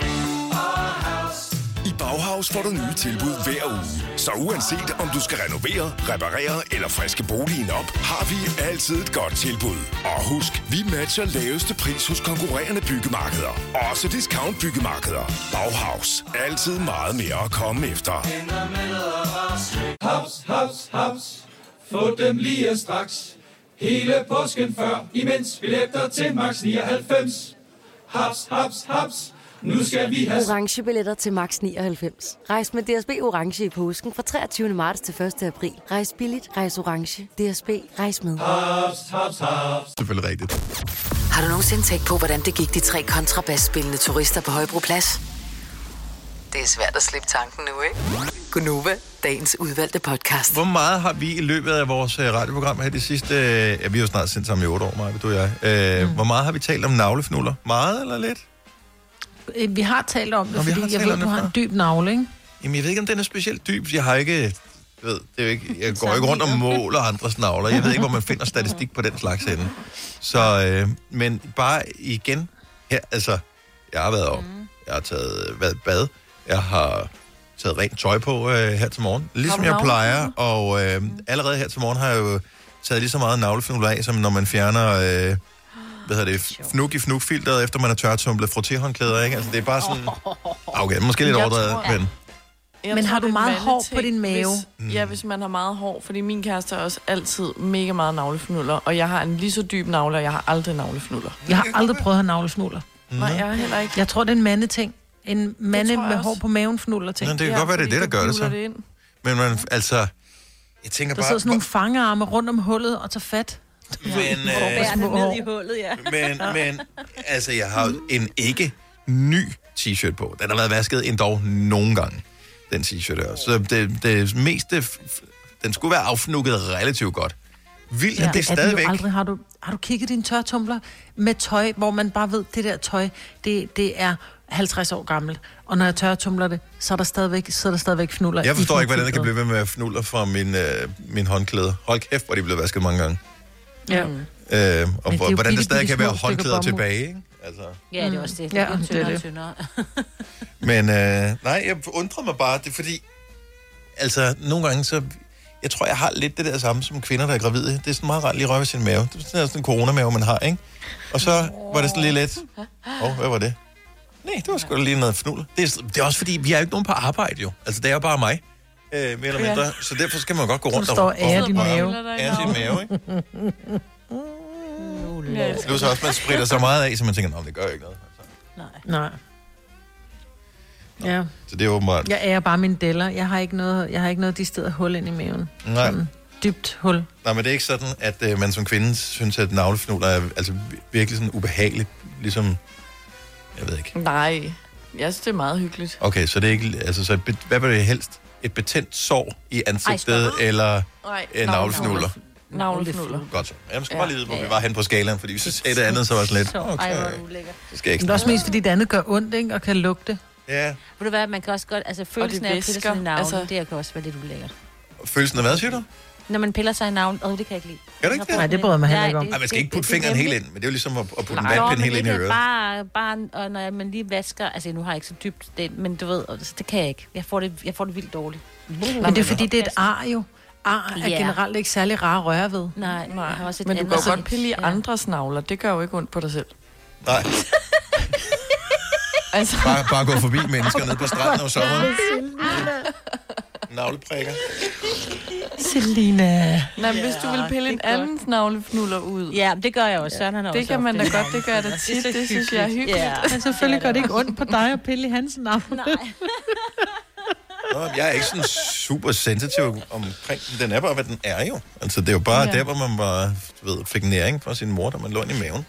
Bauhaus får du nye tilbud hver uge. Så uanset om du skal renovere, reparere eller friske boligen op, har vi altid et godt tilbud. Og husk, vi matcher laveste pris hos konkurrerende byggemarkeder. Også discount byggemarkeder. Bauhaus. Altid meget mere at komme efter. Haps, haps, haps. Få dem lige straks. Hele påsken før, imens billetter til max 99. Haps, haps, haps. Nu skal vi have... Orange billetter til max 99. Rejs med DSB Orange i påsken fra 23. marts til 1. april. Rejs billigt, rejs orange. DSB, rejs med. Haps, haps, haps. Selvfølgelig rigtigt. Har du nogensinde tænkt på, hvordan det gik de tre kontrabasspillende turister på Højbroplads? Det er svært at slippe tanken nu, ikke? Gunova, dagens udvalgte podcast. Hvor meget har vi i løbet af vores øh, radioprogram her de sidste... øh, Ja, vi har jo snart sendt sammen i otte år, Maja, du og jeg. Øh, mm. Hvor meget har vi talt om navlefnuller? Meget eller lidt? Øh, Vi har talt om det, Nå, vi har fordi jeg talt ved, om du det har før. en dyb navle, ikke? Jamen, jeg ved ikke, om den er specielt dyb. Jeg har ikke... Jeg ved, det er jo ikke, jeg går ikke rundt og måler andres navler. Jeg ved ikke, hvor man finder statistik på den slags henne. Så, øh, men bare igen, her, altså, jeg har været op. Jeg har taget været i bad. Jeg har taget rent tøj på øh, her til morgen. Ligesom du jeg plejer. Og øh, allerede her til morgen har jeg jo taget lige så meget navlefnuller af, som når man fjerner... Øh, hvad hedder det, fnuk i fnukfilteret, efter man har tørretumblet frottéhåndklæder, ikke? Altså, det er bare sådan... Okay, måske lidt overdrevet, men... Jeg Men tror, har du er meget hår på din mave? Hvis, ja, hvis man har meget hår. Fordi min kæreste har også altid mega meget navlefnuller. Og jeg har en lige så dyb navle, og jeg har aldrig navlefnuller. Jeg har aldrig prøvet at have navlefnuller. Nej, jeg har heller ikke. Jeg tror, det er en mandeting. En mande jeg med hår på maven fnuller ting. Nå, det kan godt være, det er det, der gør det så. Det ind. Men man, altså... Jeg tænker Der bare... sidder sådan nogle fangearme rundt om hullet og tager fat. Men, øh, ned i hullet, ja. men, men, altså, jeg har jo en ikke ny t-shirt på. Den har været vasket endda nogle gange, den t-shirt der. Så det, det meste... f- Den skulle være affnukket relativt godt. Vildt, ja, det er det er den stadigvæk... jo aldrig. Har du, har du kigget dine tørretumbler med tøj, hvor man bare ved, det der tøj, det, det er 50 år gammelt. Og når jeg tørretumler det, så er der stadigvæk, så er der stadigvæk fnuller Jeg i forstår ikke, hvordan der kan blive ved med at fnuller fra min, øh, min håndklæde. Hold kæft, hvor de blevet vasket mange gange. Ja. Øh, og det hvor, hvordan der bitte, stadig kan være håndklæder tilbage, ikke? Altså. Ja, det er også det. Det Ja, bliver er tyndere det. og tyndere. Men øh, nej, jeg undrer mig bare, det er fordi, altså nogle gange så, Jeg tror, jeg har lidt det der samme som kvinder, der er gravide. Det er sådan meget rart lige at røre ved sin mave. Det er sådan en coronamave, man har, ikke? Og så var det sådan lige lidt... Åh, oh, hvad var det? Nej, det var sgu da lige noget fnul. Det er, det er også fordi, vi er jo ikke nogen på arbejde jo. Altså, det er jo bare mig, øh, mere eller Ja. mindre. Så derfor skal man godt gå rundt Du står og ærer din og- mave. Ærer sin mave, ikke? Ja. Plus også, man spritter så meget af, så man tænker, nej, det gør ikke noget. Nej. Ja, Så det er åbenbart... jeg ærer bare mine deller. Jeg har ikke noget, jeg har ikke noget de steder hul ind i maven. Nej. Sådan dybt hul. Nej, men det er ikke sådan, at øh, man som kvinde synes, at navlefnuller er altså, virkelig sådan ubehageligt. Ligesom, jeg ved ikke. Nej, jeg synes, det er meget hyggeligt. Okay, så det er ikke... Altså, så hvad vil det helst? Et betændt sår i ansigtet, Ej, eller Nej, en navlefnuller? Godt så. Jeg skal Ja. bare lige vide, hvor vi var hen på skalaen, fordi hvis vi sagde det andet, så var det sådan lidt... Okay, Ej, hvor er så skal jeg Men ikke det er også mest, fordi det andet gør ondt, ikke? Og kan lugte. Ja. Ved du hvad, man kan også godt, altså følelsen af at pille navlen, altså- altså... det kan også være lidt ulækkert. Følelsen af hvad, siger du? Når man piller sig i navlen, åh, oh, det kan jeg ikke lide. Gør du ikke det? Nej, det bryder mig heller ikke om. Ej, man skal ikke putte fingeren helt ind, men det er jo ligesom at, at putte en Nej, vatpind men helt ind i det er øret. Bare, bare, og når man lige vasker, altså nu har jeg ikke så dybt det, men du ved, og det, kan jeg ikke. Jeg får det, jeg får det vildt dårligt. Men det er fordi, det er et ar jo. Ar er Ja. generelt ikke særlig rar at røre ved. Nej, jeg har også et Men du andet- kan Altså, godt pille i andres navler. Det gør jo ikke ondt på dig selv. Nej. altså... Bare, bare gå forbi mennesker nede på stranden om sommeren. Navleprikker. Selina. Nej, men hvis du vil pille en andens navlefnuller ud. Ja, det gør jeg også. Sådan han Det også kan man da ofte. godt. Det gør jeg da tit. Det synes jeg er hyggeligt. Ja. Men selvfølgelig gør det ikke ondt på dig at pille i hans navn. Nej. Nå, jeg er ikke sådan super sensitiv omkring den. Den er bare, hvad den er jo. Altså, det er jo bare Ja. ja. der, hvor man bare ved, fik næring fra sin mor, da man lå i maven.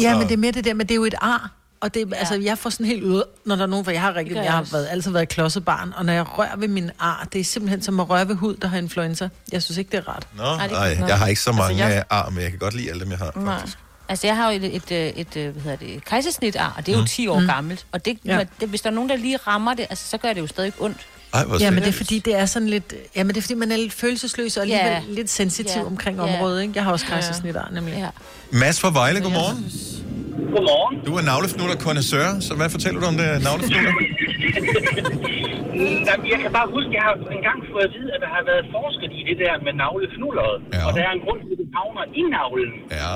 Ja, Så- men det er mere det der, men det er jo et ar. Og det, ja. altså, jeg får sådan helt ud, når der er nogen, for jeg har, rigtig, jeg jeg har været, altid været et klodset barn, og når jeg rører ved min ar, det er simpelthen som at røre ved hud, der har influenza. Jeg synes ikke, det er rart. Nå, nej, jeg har ikke så mange Altså, jeg- altså, jeg... ar, men jeg kan godt lide alle dem, jeg har. Nej. Altså, jeg har jo et, et, et, et, øh, hvad hedder det, kejsersnitar, og det er jo Mm. 10 år Mm. gammelt. Og det, Ja. det, hvis der er nogen, der lige rammer det, altså, så gør det jo stadig ondt. Ej, hvor Ja, men det er fordi, det er sådan lidt, ja, men det er fordi, man er lidt følelsesløs og alligevel Ja. lidt sensitiv Ja. omkring Ja. området, ikke? Jeg har også kejsersnitar, nemlig. Ja. Mads fra Vejle, godmorgen. Godmorgen. Du er navlefnuller kondensør, så hvad fortæller du om det navlefnuller? Jamen, jeg kan bare huske, at jeg har engang fået at vide, at der har været forsket i det der med navlefnulleret. Ja. Og der er en grund til, at det havner i navlen. Ja.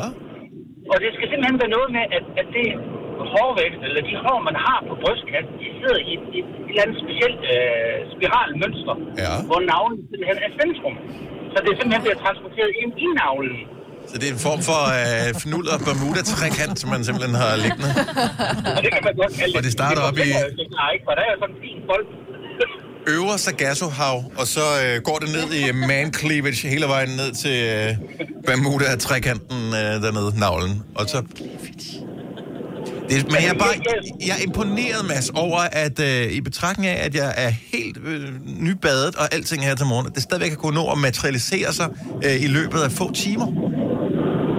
Og det skal simpelthen være noget med, at, at det hårvækst, eller de hår, man har på brystkassen, de sidder i et, et, et eller andet specielt øh, spiralmønster, Ja. hvor navlen simpelthen er centrum. Så det er simpelthen bliver transporteret ind i navlen. Så det er en form for øh, fnuller Bermuda-trekant, som man simpelthen har liggende. Og det kan man godt kalde Og det starter op i Nej? For der er sådan en fin bold. øvre Sargassohav, og så øh, går det ned i man cleavage hele vejen ned til øh, Bermuda-trekanten øh, dernede, navlen. Og så... Det, men jeg er bare jeg er imponeret, Mads, over at øh, i betragtning af, at jeg er helt øh, nybadet og alting her til morgen, det stadigvæk kan kunne nå at materialisere sig øh, i løbet af få timer.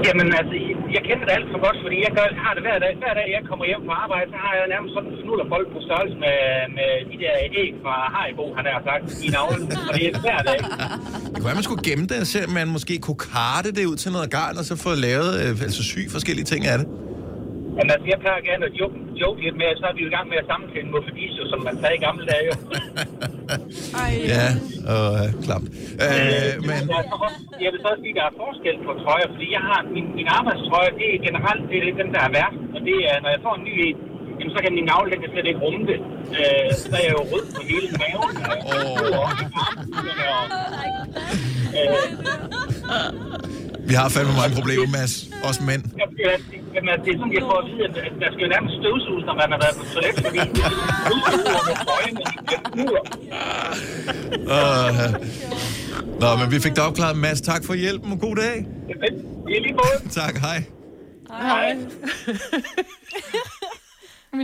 Jamen altså, jeg kender det alt for godt, fordi jeg gør, har det hver dag. Hver dag, jeg kommer hjem fra arbejde, så har jeg nærmest sådan snuller folk på størrelse med, med de der æg fra Haribo, han har sagt, i navlen. Og det er hver dag. Det kunne være, man skulle gemme det, og se, om man måske kunne karte det ud til noget garn, og så få lavet, øh, altså sy forskellige ting af det. Jamen altså, jeg plejer gerne at joke, joke lidt med, at så er vi jo i gang med at en Moffedisio, som man sagde i gamle dage jo. Ja, og øh, klamt. Øh, men Jeg, vil så også sige, at der er forskel på trøjer, fordi jeg har min, min arbejdstrøje, det er generelt det er dem, der er værst. Og det er, når jeg får en ny en, jamen, så kan min navle, den kan slet ikke rumme det. Øh, så er jeg jo rød på hele maven. vi har fandme mange problemer, Mads. Også mænd. Jamen, altså, det er sådan, jeg får at vide, at der skal jo nærmest støvsuges, når man har været på toilet, fordi er støvsuger med. Uh, Nå, men vi fik det opklaret, Mads. Tak for hjælpen, og god dag. I lige måde. Tak, hej. Hej.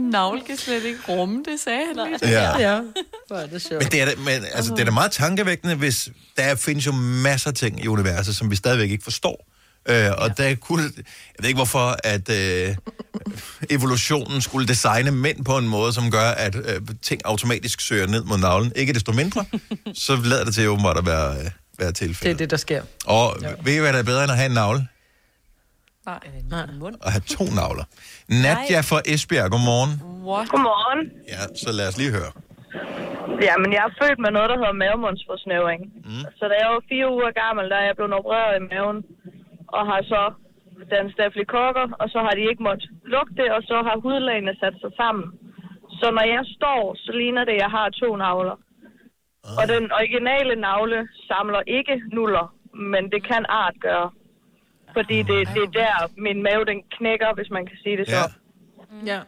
Min navl kan slet ikke rumme det, sagde han lige. Ja. ja. Hvor er det sjovt. Men det er, da- men, altså, det er da meget tankevækkende, hvis der findes jo masser af ting i universet, som vi stadigvæk ikke forstår. Øh, og der kunne, jeg ved ikke hvorfor, at øh, evolutionen skulle designe mænd på en måde, som gør, at øh, ting automatisk søger ned mod navlen. Ikke desto mindre, så lader det til åbenbart at være, øh, være Det tilfældet. er det, der sker. Og ved I, hvad der er bedre end at have en navle? Nej. Nej. At have to navler. Nadja fra Esbjerg, godmorgen. What? Godmorgen. Ja, så lad os lige høre. Ja, men jeg er født med noget, der hedder mavemundsforsnævring. Mm. Så da jeg var fire uger gammel, der er jeg blevet opereret i maven, og har så den stafylokokker, og så har de ikke måttet det, og så har hudlagene sat sig sammen. Så når jeg står, så ligner det, at jeg har to navler. Ah. Og den originale navle samler ikke nuller, men det kan art gøre. Fordi det, det er der, min mave den knækker, hvis man kan sige det så. Ja. Ja.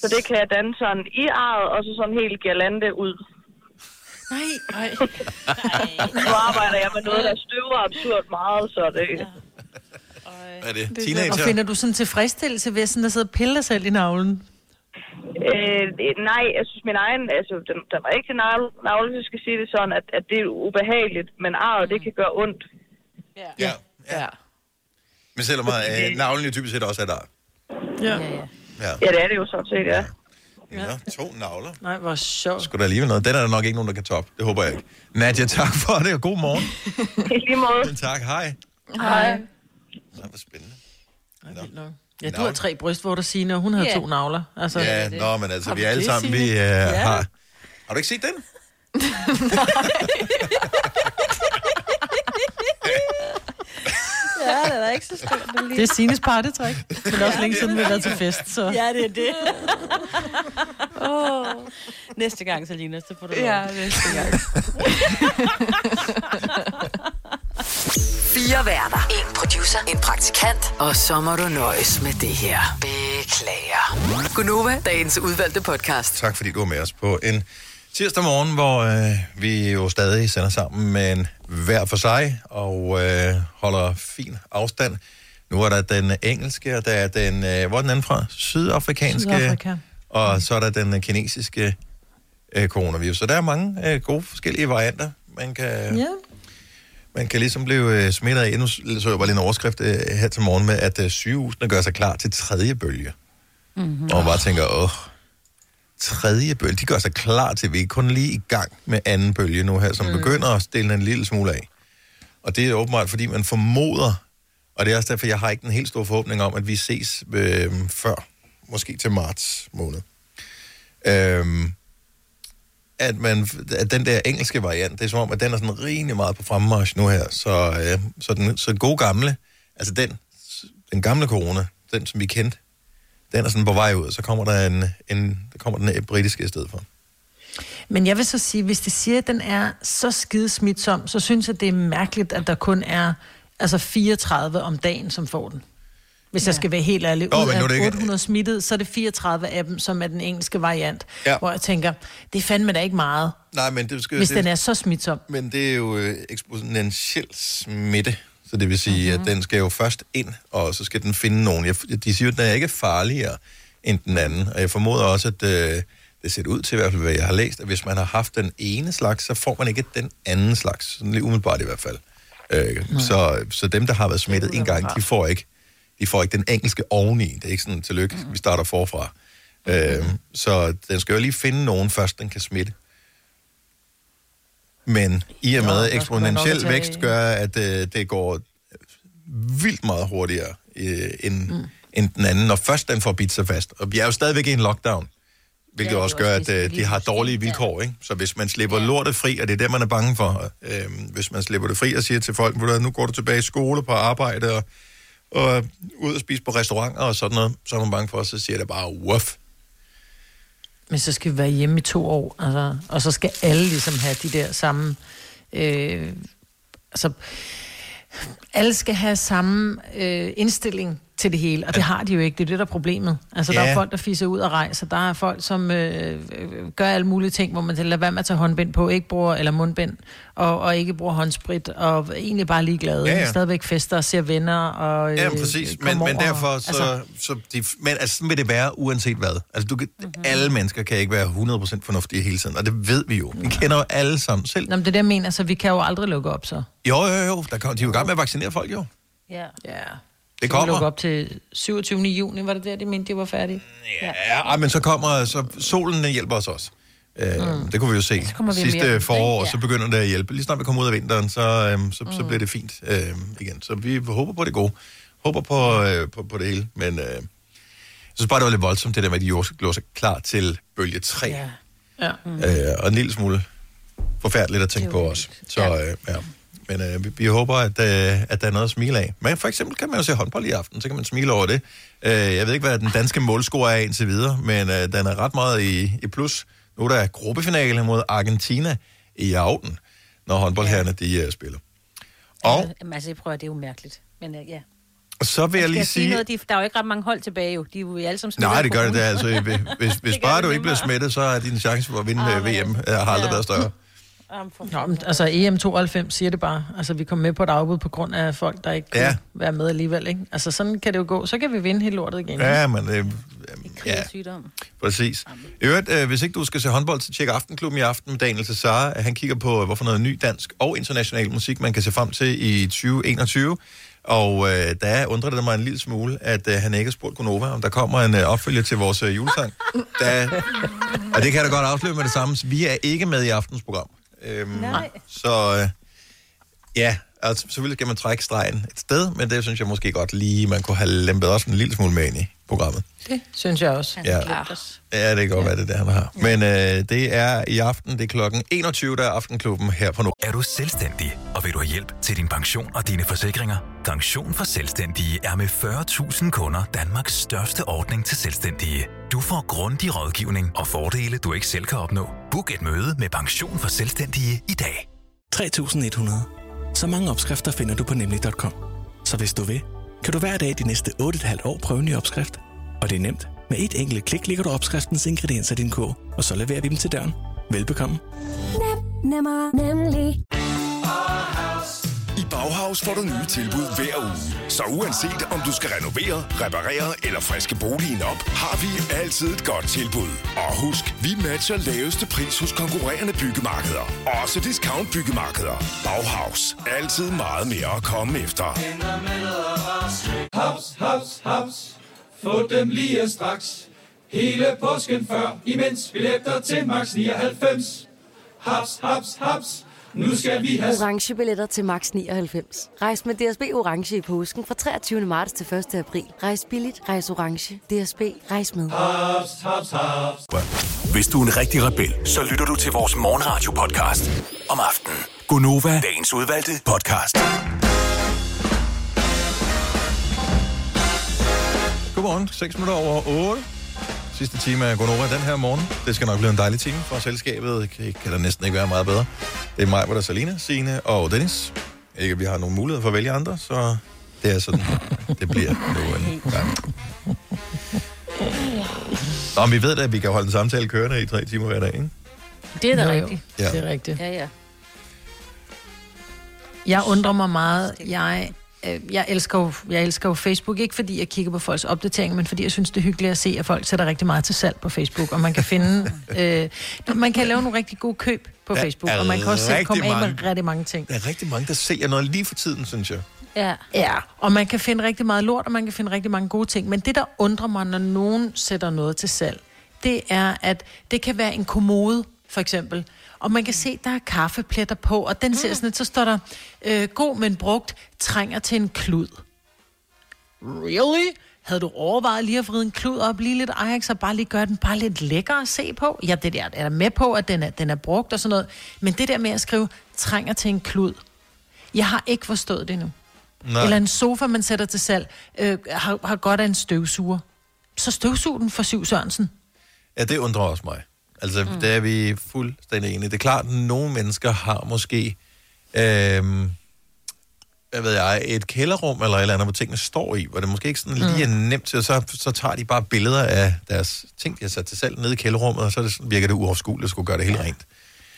Så det kan jeg danne sådan i arret, og så sådan helt girlande ud. Nej, nej. Nu arbejder jeg med noget, der støver absurd meget, så det... Hvad er det? Og Teenager? finder du sådan tilfredsstillelse ved sådan at sidde og pille dig selv i navlen? Øh, det- nej, jeg synes min egen, altså den, den rigtige navle, navle, jeg skal sige det sådan, at, at det er ubehageligt, men arret, det kan gøre ondt. Ja. ja. Men selvom øh, navlen jo typisk set også er der. Ja. Ja. Ja, det er det jo sådan set, ja. ja. to navler. Nej, hvor sjovt. Skulle der alligevel noget. Den er der nok ikke nogen, der kan toppe. Det håber jeg ikke. Nadia, tak for det, og god morgen. I lige måde. tak, hej. Hej. Nej, hvor spændende. Ja, du har tre brystvorter, Signe, og hun har Ja. to navler. Altså, Ja, nå, men altså, Har vi du alle det, sammen, vi uh, Ja. har... Har du ikke set den? Ja, det er da ikke så stort. den lige. Det er Sines partytræk. Men det er også længe siden, vi har været til fest, så... Ja, det er det. oh. Næste gang, Selina, så får du lov. Ja, næste gang. Fire værter. En producer. En praktikant. Og så må du nøjes med det her. Beklager. Gunova, dagens udvalgte podcast. Tak fordi du var med os på en tirsdag morgen, hvor øh, vi jo stadig sender sammen, men hver for sig, og øh, holder fin afstand. Nu er der den engelske, og der er den, øh, hvor er den anden fra? Sydafrikanske. Sydafrika. Og så er der den øh, kinesiske øh, coronavirus. Så der er mange øh, gode forskellige varianter, man kan... Ja. Man kan ligesom blive øh, smittet af. Nu så jeg bare lige en overskrift øh, her til morgen med, at øh, sygehusene gør sig klar til tredje bølge. Mm-hmm. Og man bare tænker, åh, tredje bølge, de gør sig klar til, vi er kun lige i gang med anden bølge nu her, som mm. begynder at stille en lille smule af. Og det er åbenbart, fordi man formoder, og det er også derfor, jeg har ikke en helt stor forhåbning om, at vi ses øh, før, måske til marts måned. Øhm, at, man, at den der engelske variant, det er som om, at den er sådan rimelig meget på fremmarsch nu her. Så, øh, så den så gode gamle, altså den, den gamle corona, den som vi kendte, den er sådan på vej ud, så kommer der en, en der kommer den britiske i stedet for. Men jeg vil så sige, hvis det siger, at den er så skide smitsom, så synes jeg, det er mærkeligt, at der kun er altså 34 om dagen, som får den. Hvis ja. jeg skal være helt ærlig. Nå, Ud af ikke- 800 smittet, så er det 34 af dem, som er den engelske variant. Ja. Hvor jeg tænker, det er fandme da ikke meget, Nej, men det skal hvis det, den er så smitsom. Men det er jo øh, eksponentiel smitte, så det vil sige, Mhm. mm-hmm. at den skal jo først ind, og så skal den finde nogen. Jeg, de siger jo, at den er ikke farligere end den anden, og jeg formoder også, at øh, det ser ud til i hvert fald, hvad jeg har læst, at hvis man har haft den ene slags, så får man ikke den anden slags, sådan lige umiddelbart i hvert fald. Øh, så, så dem, der har været smittet en gang, de får ikke de får ikke den engelske oveni. Det er ikke sådan, tillykke, vi starter forfra. Øh, så den skal jo lige finde nogen først, den kan smitte. Men i og med at eksponentiel nok vækst gør, at øh, det går vildt meget hurtigere øh, end, mm. end den anden, når først den får bidt sig fast. Og vi er jo stadigvæk i en lockdown, hvilket ja, også gør, at øh, de har dårlige vilkår. Ikke? Så hvis man slipper ja. lortet fri, og det er det, man er bange for, øh, hvis man slipper det fri og siger til folk, "Ved du hvad, nu går du tilbage i skole, på arbejde, og, og ud og spise på restauranter og sådan noget, så er man bange for, så siger det bare, wuff. Men så skal vi være hjemme i to år, altså, og så skal alle ligesom have de der samme... Øh, altså, alle skal have samme øh, indstilling til det hele, og det har de jo ikke. Det er det, der er problemet. Altså, der Ja. er folk, der fiser ud og rejser. Der er folk, som øh, øh, gør alle mulige ting, hvor man lader være med at tage håndbind på, ikke bruger, eller mundbind, og, og ikke bruger håndsprit, og egentlig bare ligeglade. Ja, ja. Stadigvæk fester og ser venner. Og, øh, Ja, præcis. Men, men derfor, så, altså, så de, men altså, sådan vil det være, uanset hvad. Altså, du kan, Mhm. mm-hmm. alle mennesker kan ikke være 100% fornuftige hele tiden, og det ved vi jo. Vi kender jo alle sammen selv. Nå, men det er jeg mener, så vi kan jo aldrig lukke op, så. Jo, jo, jo. Der kom, de er jo i gang med at vaccinere folk, jo. Ja. ja. Det kommer. op til 27. juni, var det der, de mente, de var færdige? Ja, ej, men så kommer så solen hjælper os også. Øh, Mm. Det kunne vi jo se vi sidste mere forår, ikke? så begynder det at hjælpe. Lige snart vi kommer ud af vinteren, så, øhm, så, så bliver det fint øh, igen. Så vi håber på det gode. Håber på, øh, på, på det hele, men øh, jeg synes bare, det var lidt voldsomt, det der med, at de jo gjorde sig klar til bølge 3. Ja. Ja. Øh, og en lille smule forfærdeligt at tænke på os. Så øh, ja. Men øh, vi, vi håber, at, øh, at der er noget at smile af. Men for eksempel kan man jo se håndbold i aften, så kan man smile over det. Øh, jeg ved ikke, hvad den danske målscore er indtil videre, men øh, den er ret meget i, i plus. Nu er der gruppefinale mod Argentina i aften, når håndboldherrerne de øh, spiller. Og Ja, jamen, altså, jeg prøver, det er jo mærkeligt. Men uh, ja. så vil jeg Skal lige sige sige... noget, de, der er jo ikke ret mange hold tilbage jo. De er jo alle sammen Nej, det gør det. Altså, hvis, hvis, Det bare du ikke bliver smittet, så er din chance for at vinde ah, VM øh, har aldrig været større. Nå, men, altså EM92 siger det bare. Altså, vi kom med på et afbud på grund af folk, der ikke kunne Ja. være med alligevel, ikke? Altså, sådan kan det jo gå. Så kan vi vinde hele lortet igen. Ja, men... Øh, ja, Sygdom. præcis. I øvrigt, øh, hvis ikke du skal se håndbold, så tjek Aftenklubben i aften med Daniel Cesar. Han kigger på, hvorfor noget ny dansk og international musik, man kan se frem til i 2021. Og øh, der undrer det mig en lille smule, at øh, han ikke har spurgt Gunova, om der kommer en øh, opfølger til vores øh, julesang. Der, og det kan jeg da godt afsløre med det samme. Vi er ikke med i aftens program. Øhm, Nej. Så øh, ja, altså, selvfølgelig skal man trække stregen et sted, men det synes jeg måske godt lige, man kunne have lempet også en lille smule med ind i programmet. Det synes jeg også. Ja. Ja, det kan godt være, det er det, han har. Men øh, det er i aften, det er klokken 21, der er Aftenklubben her på nu. Er du selvstændig, og vil du have hjælp til din pension og dine forsikringer? Pension for Selvstændige er med 40.000 kunder Danmarks største ordning til selvstændige. Du får grundig rådgivning og fordele, du ikke selv kan opnå. Book et møde med Pension for Selvstændige i dag. 3100. Så mange opskrifter finder du på nemlig.com. Så hvis du vil, kan du hver dag de næste 8,5 år prøve en ny opskrift. Og det er nemt. Med et enkelt klik ligger du opskriftens ingredienser i din kog, og så leverer vi dem til døren. Velbekomme. Nem, nemmer, nemlig. I Bauhaus får du nye tilbud hver uge. Så uanset om du skal renovere, reparere eller friske boligen op, har vi altid et godt tilbud. Og husk, vi matcher laveste pris hos konkurrerende byggemarkeder. Også discount byggemarkeder. Bauhaus. Altid meget mere at komme efter. Haps, haps, haps. Få dem lige straks. Hele påsken før, imens billetter til max 99. Haps, haps, haps. Nu skal vi have... Orange billetter til max 99. Rejs med DSB Orange i påsken fra 23. marts til 1. april. Rejs billigt, rejs orange. DSB, rejs med. Haps, haps, haps. Hvis du er en rigtig rebel, så lytter du til vores morgenradio-podcast om aftenen. Gunova, dagens udvalgte podcast. Godmorgen, 6 minutter over 8. Sidste time af Gonova den her morgen. Det skal nok blive en dejlig time for selskabet. Kan, kan der næsten ikke være meget bedre. Det er mig, hvor der er Salina, Signe og Dennis. Ikke, at vi har nogen mulighed for at vælge andre, så det er sådan, det bliver nu en gang. Nå, men vi ved da, at vi kan holde en samtale kørende i tre timer hver dag, ikke? Det er da rigtigt. Ja. Det er rigtigt. Ja, ja. Jeg undrer mig meget. Jeg, jeg, elsker jo, jeg elsker jo Facebook, ikke fordi jeg kigger på folks opdateringer, men fordi jeg synes, det er hyggeligt at se, at folk sætter rigtig meget til salg på Facebook, og man kan finde... øh, man kan lave nogle rigtig gode køb på Der Facebook, og man kan også selv komme af med mange- rigtig mange ting. Der er rigtig mange, der sælger noget lige for tiden, synes jeg. Ja. Ja, og man kan finde rigtig meget lort, og man kan finde rigtig mange gode ting. Men det, der undrer mig, når nogen sætter noget til salg, det er, at det kan være en kommode, for eksempel. Og man kan se, der er kaffepletter på, og den ser sådan lidt, så står der, øh, god, men brugt, trænger til en klud. Really? Havde du overvejet lige at vride en klud op, lige lidt Ajax, og bare lige gøre den bare lidt lækker at se på? Ja, det der er der med på, at den er, den er brugt og sådan noget. Men det der med at skrive, trænger til en klud, jeg har ikke forstået det endnu. Nej. Eller en sofa, man sætter til salg, øh, har, har godt af en støvsuger. Så støvsug den for Syv Sørensen. Ja, det undrer også mig. Altså, mm. der er vi fuldstændig enige. Det er klart, at nogle mennesker har måske, øhm, hvad ved jeg, et kælderrum eller et eller andet, hvor tingene står i, hvor det måske ikke sådan lige er nemt til, og så, så tager de bare billeder af deres ting, de har sat til salg nede i kælderrummet, og så det, sådan- virker det uoverskueligt at skulle gøre det helt rent.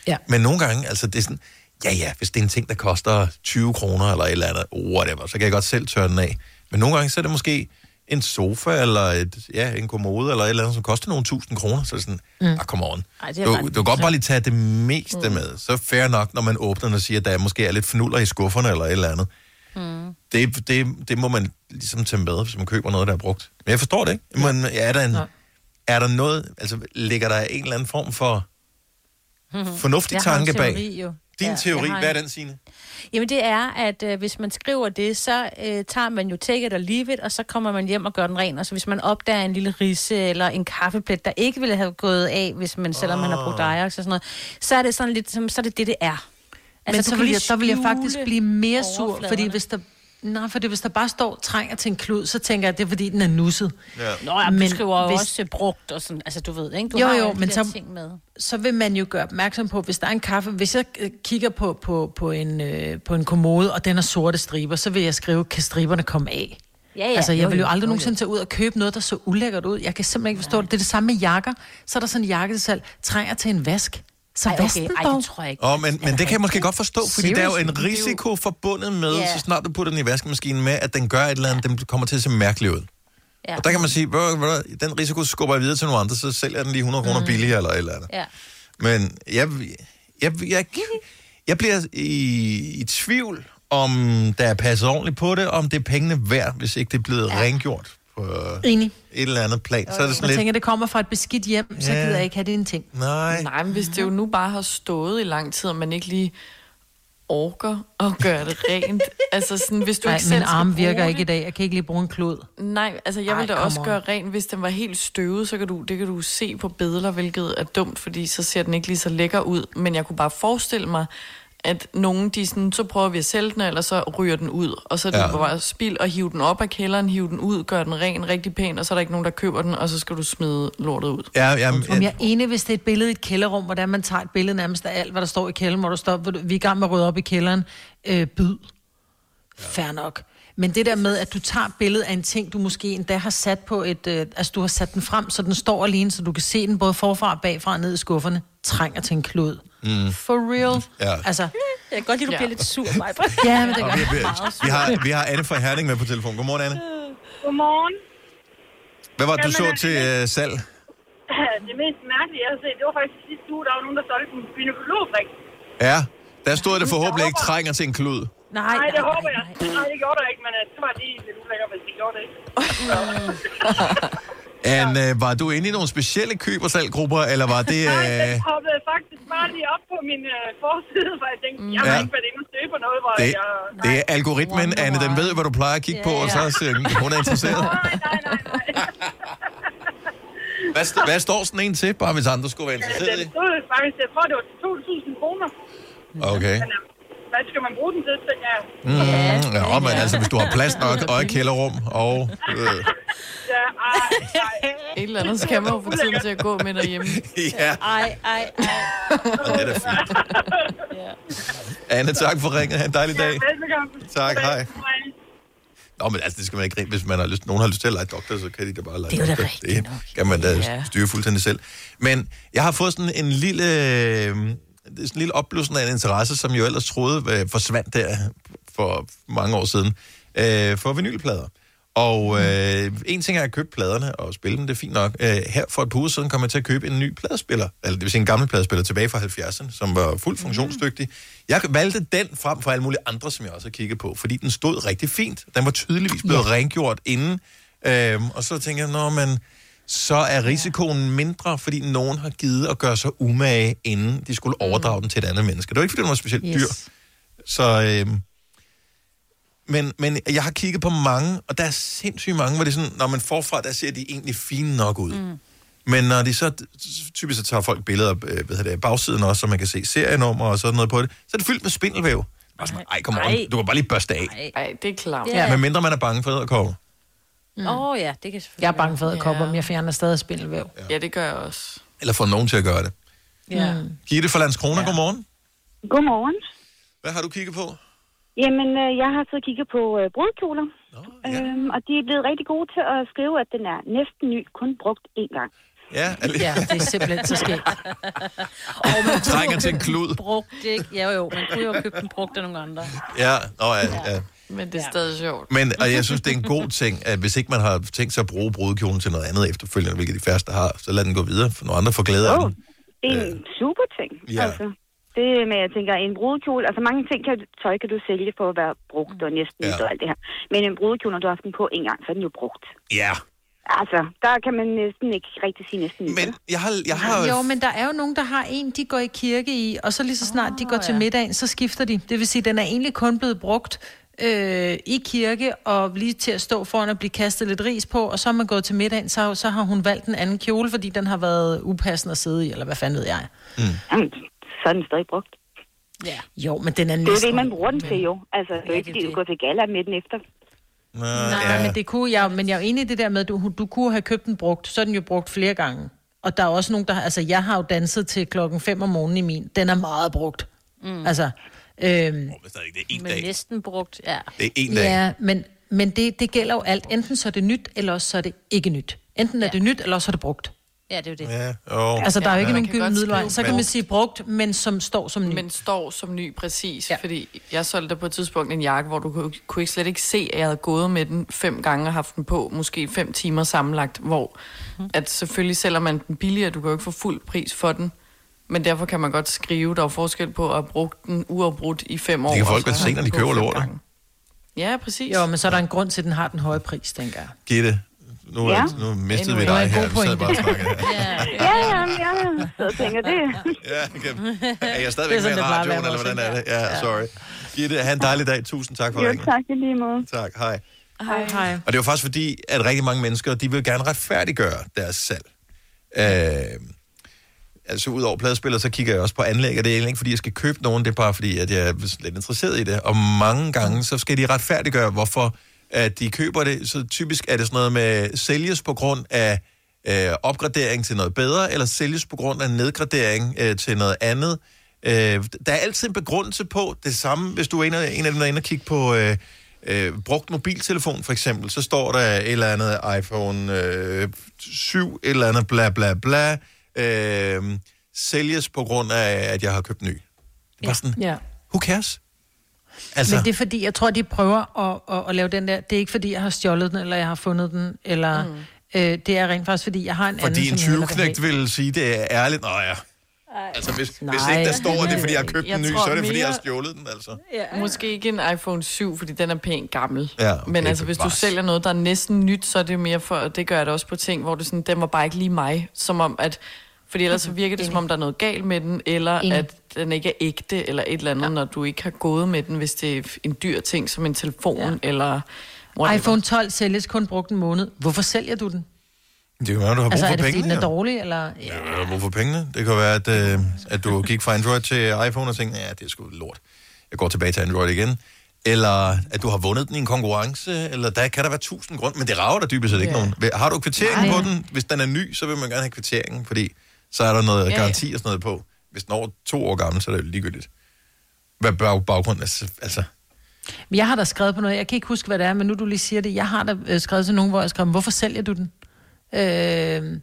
Ja. Men nogle gange, altså det er sådan, ja ja, hvis det er en ting, der koster 20 kroner eller et eller andet, whatever, så kan jeg godt selv tørre den af. Men nogle gange, så er det måske en sofa, eller et, ja, en kommode, eller et eller andet, som koster nogle tusind kroner, så sådan, mm. ah, come on. Ej, det er Du, du kan godt bare lige tage det meste mm. med. Så fair nok, når man åbner den og siger, at der måske er lidt fnuller i skufferne, eller et eller andet. Mm. Det, det, det må man ligesom tage med, hvis man køber noget, der er brugt. Men jeg forstår det ikke. Men er der, en, er der noget, altså ligger der en eller anden form for fornuftig Jeg tanke bag? teori, jo. Din Ja, teori, hvad er en- den, Signe? Jamen det er, at øh, hvis man skriver det, så øh, tager man jo take it or leave it, og så kommer man hjem og gør den ren. Og så hvis man opdager en lille risse eller en kaffeplet, der ikke ville have gået af, hvis man, selvom man har brugt Ajax og sådan noget, så er det sådan lidt, som, så er det det, det er. Men du så vil jeg, der vil jeg faktisk blive mere sur, fordi hvis der... Nej, fordi hvis der bare står trænger til en klud, så tænker jeg, at det er fordi, den er nusset. Ja. Nå ja, men du skriver jo hvis- også brugt og sådan, altså du ved, ikke? Du jo, har jo, de men så, ting med. så vil man jo gøre opmærksom på, hvis der er en kaffe, hvis jeg øh, kigger på, på, på, en, øh, på en kommode, og den har sorte striber, så vil jeg skrive, kan striberne komme af? Ja, ja. Altså, jeg Jo, vil jo jo. aldrig Jo, jo. nogensinde tage ud og købe noget, der så ulækkert ud. Jeg kan simpelthen ikke forstå det. Det er det samme med jakker. Så er der sådan en jakke, der selv trænger til en vask. Så Ej, okay. Ej, det tror jeg ikke. Oh, men, men det kan jeg måske godt forstå, fordi der er jo en Seriously? risiko forbundet med, Ja. så snart du putter den i vaskemaskinen med, at den gør et eller andet, den kommer til at se mærkelig ud. Ja. Og der kan man sige, "Ved du hvad, den risiko skubber jeg videre til nogle andre, så sælger jeg den lige 100 kroner Mm. billigere eller et eller andet. Ja. Men jeg, jeg, jeg, jeg bliver i, i tvivl, om der er passet ordentligt på det, om det er pengene værd, hvis ikke det er blevet ja. rengjort på Enig. et eller andet plan. Så er det Jeg sådan lidt... tænker, det kommer fra et beskidt hjem, så Ja. gider jeg ikke have det en ting. Nej. Nej, men hvis det jo nu bare har stået i lang tid, og man ikke lige orker at gøre det rent. altså sådan, hvis du Nej, ikke selv min arm bruge virker det. ikke i dag. Jeg kan ikke lige bruge en klud. Nej, altså jeg Ej, ville da også on. gøre rent, hvis den var helt støvet, så kan du, det kan du se på billeder, hvilket er dumt, fordi så ser den ikke lige så lækker ud. Men jeg kunne bare forestille mig, at nogen, de sådan, så prøver vi at sælge den, eller så ryger den ud. Og så er det Ja. ja. bare spild og hive den op af kælderen, hive den ud, gøre den ren, rigtig pæn, og så er der ikke nogen, der køber den, og så skal du smide lortet ud. Ja, ja, Om jeg er enig, hvis det er et billede i et kælderrum, hvordan man tager et billede nærmest af alt, hvad der står i kælderen, hvor der står, "Ved du, vi er i gang med at rydde op i kælderen, øh, byd. Fair nok. Men det der med, at du tager et billede af en ting, du måske endda har sat på et... Øh, altså, du har sat den frem, så den står alene, så du kan se den både forfra og bagfra og ned i skufferne, trænger til en klud. Mm. For real. Ja. Altså, Jeg kan godt lide, du bliver lidt sur, mig. ja, men det gør vi, vi, jeg. vi, har, vi har Anne fra Herning med på telefon. Godmorgen, Anne. Godmorgen. Hvad var det, du så Jamen, til øh, salg? Det mest mærkelige, jeg har set, det var faktisk sidste uge, der var nogen, der solgte en gynekologdrik. Ja, der stod det forhåbentlig ikke trænger til en klud. Nej, nej, det håber jeg. Nej, det gjorde der ikke, men øh, det var lige lidt ulækkert, hvis det gjorde det ikke. Anne, øh, var du inde i nogle specielle køb- og salggrupper, eller var det... Nej, Øh, den hoppede faktisk bare lige op på min øh, forside, for jeg tænkte, jeg har Ja. ikke været inde og søge på noget, hvor det, jeg... det er algoritmen, Anne. Den ved, hvad du plejer at kigge på, og så siger den, hun er interesseret. Hvad, st- hvad står sådan en til, bare hvis andre skulle være interesseret Den i? stod faktisk, jeg tror, det var 2.000 kroner. Okay. Men, øh, hvad skal man bruge den til, tænker jeg? Mm, ja, men altså, hvis du har plads nok, og et kælderrum, og... Øh, Ja, ej, ej. Et eller andet skal man jo få tiden til at gå med derhjemme. ja, Ej, ej, ej. og det er da fint. Anne, tak for ringet. Ha' en dejlig dag. Velbekomme. Tak, hej. Nå, men altså, det skal man ikke grine. Hvis man har lyst, nogen har lyst til at lege doktor, så kan de da bare lege Det er jo da doktor. rigtigt Det kan man da Ja. styre fuldstændig selv. Men jeg har fået sådan en lille... Øh, det er sådan en lille opblussen af en interesse, som jeg jo ellers troede øh, forsvandt der for mange år siden, øh, for vinylplader. Og øh, en ting er at købe pladerne og spille dem, det er fint nok. Øh, her for et par uger siden kom jeg til at købe en ny pladespiller, eller det vil sige en gammel pladespiller tilbage fra 70'erne, som var fuldt funktionsdygtig. Jeg valgte den frem for alle mulige andre, som jeg også har kigget på, fordi den stod rigtig fint. Den var tydeligvis blevet ja. rengjort inden. Øhm, og så tænker jeg, nå, men så er risikoen mindre, fordi nogen har givet at gøre sig umage, inden de skulle overdrage den til et andet menneske. Det var ikke, fordi den var specielt Yes. dyr. Så, øhm, men, men jeg har kigget på mange, og der er sindssygt mange, hvor det er sådan, når man forfra, der ser de egentlig fine nok ud. Mm. Men når de så, typisk så tager folk billeder af øh, hvad hedder det, bagsiden også, så man kan se serienummer og sådan noget på det, så er det fyldt med spindelvæv. Bare sådan, Ej, kom on, du kan bare lige børste af. Nej, det er klart. Ja. Men mindre man er bange for æderkopper. Åh mm. oh, ja, det kan selvfølgelig Jeg er bange for æderkopper, men jeg fjerner stadig spindelvæv. Ja, det gør jeg også. Eller få nogen til at gøre det. Ja. Gitte fra Landskrona, ja. godmorgen. Godmorgen. Hvad har du kigget på? Jamen, øh, jeg har så kigget på øh, brudkjoler, ja. øhm, og de er blevet rigtig gode til at skrive, at den er næsten ny, kun brugt én gang. Ja, Ja, det er simpelthen så skægt. Og man Trænger til en klud. Brugt, ikke? Ja, jo, man kunne jo købe den brugt af nogle andre. Ja, Nå, ja, ja. Men det er stadig sjovt. Men og jeg synes, det er en god ting, at hvis ikke man har tænkt sig at bruge brudekjolen til noget andet efterfølgende, hvilket de færreste har, så lad den gå videre, for nogle andre får glæde af den. Det er en super ting. Ja. Altså, det med, jeg tænker, en brudekjole, altså mange ting kan, tøj kan du sælge for at være brugt og næsten Ja. ja. og alt det her. Men en brudekjole, når du har haft den på en gang, så er den jo brugt. Ja. Altså, der kan man næsten ikke rigtig sige næsten. Men jeg har, jeg har... Jo, men der er jo nogen, der har en, de går i kirke i, og så lige så snart de går til middagen, så skifter de. Det vil sige, den er egentlig kun blevet brugt øh, i kirke, og lige til at stå foran og blive kastet lidt ris på, og så er man gået til middagen, så, så har hun valgt en anden kjole, fordi den har været upassende at sidde i, eller hvad fanden ved jeg. Mm. Jamen, så er den stadig brugt. Ja. Jo, men den er Det er jo næsten... det, man bruger den til jo. Altså, det er ikke, fordi du går til gala med den efter. Nej, ja. men det kunne jeg, men jeg er jo enig i det der med, at du, du kunne have købt den brugt, så er den jo brugt flere gange. Og der er også nogen, der har, altså jeg har jo danset til klokken 5 om morgenen i min. Den er meget brugt. Mm. Altså, øhm, det er en Men næsten brugt, ja. Det er en dag. ja, men, men det, det gælder jo alt. Enten så er det nyt, eller også så er det ikke nyt. Enten er det nyt, eller også så er det brugt. Ja, det er jo det. Ja, jo. Altså, der er jo ikke man nogen gylden middelvej. Så kan man sige brugt, men som står som ny. Men står som ny, præcis. Ja. Fordi jeg solgte på et tidspunkt en jakke, hvor du kunne, kunne ikke slet ikke se, at jeg havde gået med den fem gange og haft den på, måske fem timer sammenlagt, hvor at selvfølgelig sælger man den billigere, du kan jo ikke få fuld pris for den. Men derfor kan man godt skrive, der er forskel på at have brugt den uafbrudt i fem år. Det kan folk vel se, når de køber lortet. Ja, præcis. Jo, men så er der en grund til, at den har den høje pris, tænker jeg. Gitte, nu, Ja. ja. nu mistede vi dig her. Vi sad bare og pointe. snakkede. Ja, ja, ja. Så tænker det. Ja, okay. Er jeg stadigvæk er med i sådan, radioen, eller hvordan er det? Ja, sorry. Gitte, have en dejlig dag. Tusind tak for Jo, ringen. tak i lige måde. Tak, hej. Hej. Hej. Og det var faktisk fordi, at rigtig mange mennesker, de vil gerne retfærdiggøre deres salg. Øh, altså ud over pladespiller, så kigger jeg også på anlæg, og det er egentlig ikke, fordi jeg skal købe nogen, det er bare fordi, at jeg er lidt interesseret i det. Og mange gange, så skal de retfærdiggøre, hvorfor at de køber det. Så typisk er det sådan noget med sælges på grund af øh, opgradering til noget bedre, eller sælges på grund af nedgradering øh, til noget andet. Øh, der er altid en begrundelse på det samme, hvis du er en af, en af dem, der er inde og kigge på øh, øh, brugt mobiltelefon for eksempel, så står der et eller andet iPhone øh, 7, et eller andet bla bla bla, øh, sælges på grund af, at jeg har købt ny. Det var sådan, Ja. who cares? Altså... Men det er fordi, jeg tror, de prøver at, at, at lave den der... Det er ikke fordi, jeg har stjålet den, eller jeg har fundet den, eller... Mm. Øh, det er rent faktisk, fordi jeg har en fordi anden, en som jeg hellere vil have. tyveknægt vil sige, det er ærligt. Nå ja. Altså, hvis, hvis Nej. ikke der står, at det er, fordi jeg har købt Jeg en ny, så er det, fordi jeg har stjålet den, altså. Ja. Måske ikke en iPhone 7, fordi den er pænt gammel. Ja, okay, Men altså, hvis du sælger noget, der er næsten nyt, så er det jo mere for, det gør jeg da også på ting, hvor det sådan, den var bare ikke lige mig. Som om, at, fordi ellers så virker det, som om der er noget galt med den, eller Enig. at den ikke er ægte, eller et eller andet, ja. når du ikke har gået med den, hvis det er en dyr ting, som en telefon, ja. eller... whatever. iPhone 12 sælges kun brugt en måned. Hvorfor sælger du den? Det kan være, du har brug Altså, for er det fordi, pengene. den er dårlig, eller... Ja. Ja, du har brug for pengene. Det kan være, at, øh, at du gik fra Android til iPhone og tænkte, ja, det er sgu lort. Jeg går tilbage til Android igen. Eller at du har vundet den i en konkurrence, eller der kan der være tusind grunde, men det rager der dybest set ikke Ja. nogen. Har du kvitteringen Nej. på den? Hvis den er ny, så vil man gerne have kvitteringen, fordi så er der noget Ja, ja. garanti og sådan noget på. Hvis den er over to år gammel, så er det jo ligegyldigt. Hvad bag baggrunden er, altså... Men jeg har da skrevet på noget, jeg kan ikke huske, hvad det er, men nu du lige siger det, jeg har da øh, skrevet til nogen, hvor jeg skrev, hvorfor sælger du den? Øh,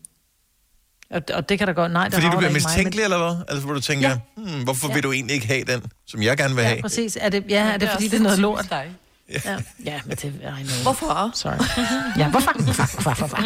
og, og det kan da godt, nej, det Fordi du bliver ikke mig, mistænkelig, eller hvad? Altså, hvor du tænker, ja. hmm, hvorfor ja. vil du egentlig ikke have den, som jeg gerne vil Ja, have? præcis. Er det, ja, er det, er fordi det er noget lort? dig. Ja, ja men det I know. Hvorfor? Sorry. Ja, hvorfor? Hvorfor? Hvorfor?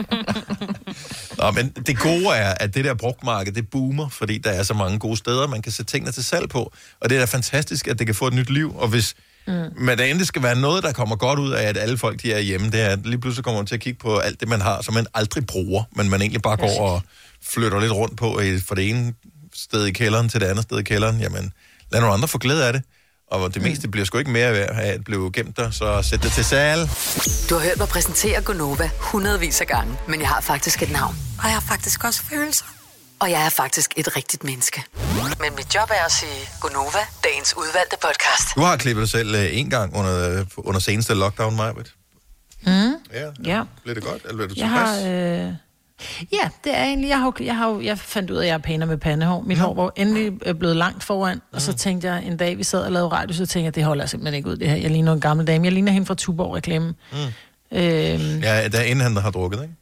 Nå, men det gode er, at det der brugtmarked, det boomer, fordi der er så mange gode steder, man kan sætte tingene til salg på. Og det er da fantastisk, at det kan få et nyt liv. Og hvis mm. men der endelig skal være noget, der kommer godt ud af, at alle folk de er hjemme, det er, at lige pludselig kommer man til at kigge på alt det, man har, som man aldrig bruger, men man egentlig bare går og flytter lidt rundt på, fra det ene sted i kælderen til det andet sted i kælderen. Jamen, lad nogle andre få glæde af det. Og det meste bliver sgu ikke mere værd at blive gemt der, så sæt det til salg. Du har hørt mig præsentere Gonova hundredvis af gange, men jeg har faktisk et navn. Og jeg har faktisk også følelser. Og jeg er faktisk et rigtigt menneske. Men mit job er at sige Gonova, dagens udvalgte podcast. Du har klippet dig selv øh, en gang under, under seneste lockdown, Majbet. Mm. Ja. Ja. Blev det godt, eller blev du Jeg tilfreds? har... Øh... Ja, det er egentlig... Jeg, har, jeg, har, jeg fandt ud af, at jeg er pænere med pandehår. Mit hår var endelig øh, blevet langt foran, og så tænkte jeg, en dag vi sad og lavede radio, så tænkte jeg, det holder simpelthen ikke ud, det her. Jeg ligner en gammel dame. Jeg ligner hende fra Tuborg-reklamen. Mm. Øhm, Ja, der er inden han har drukket, ikke?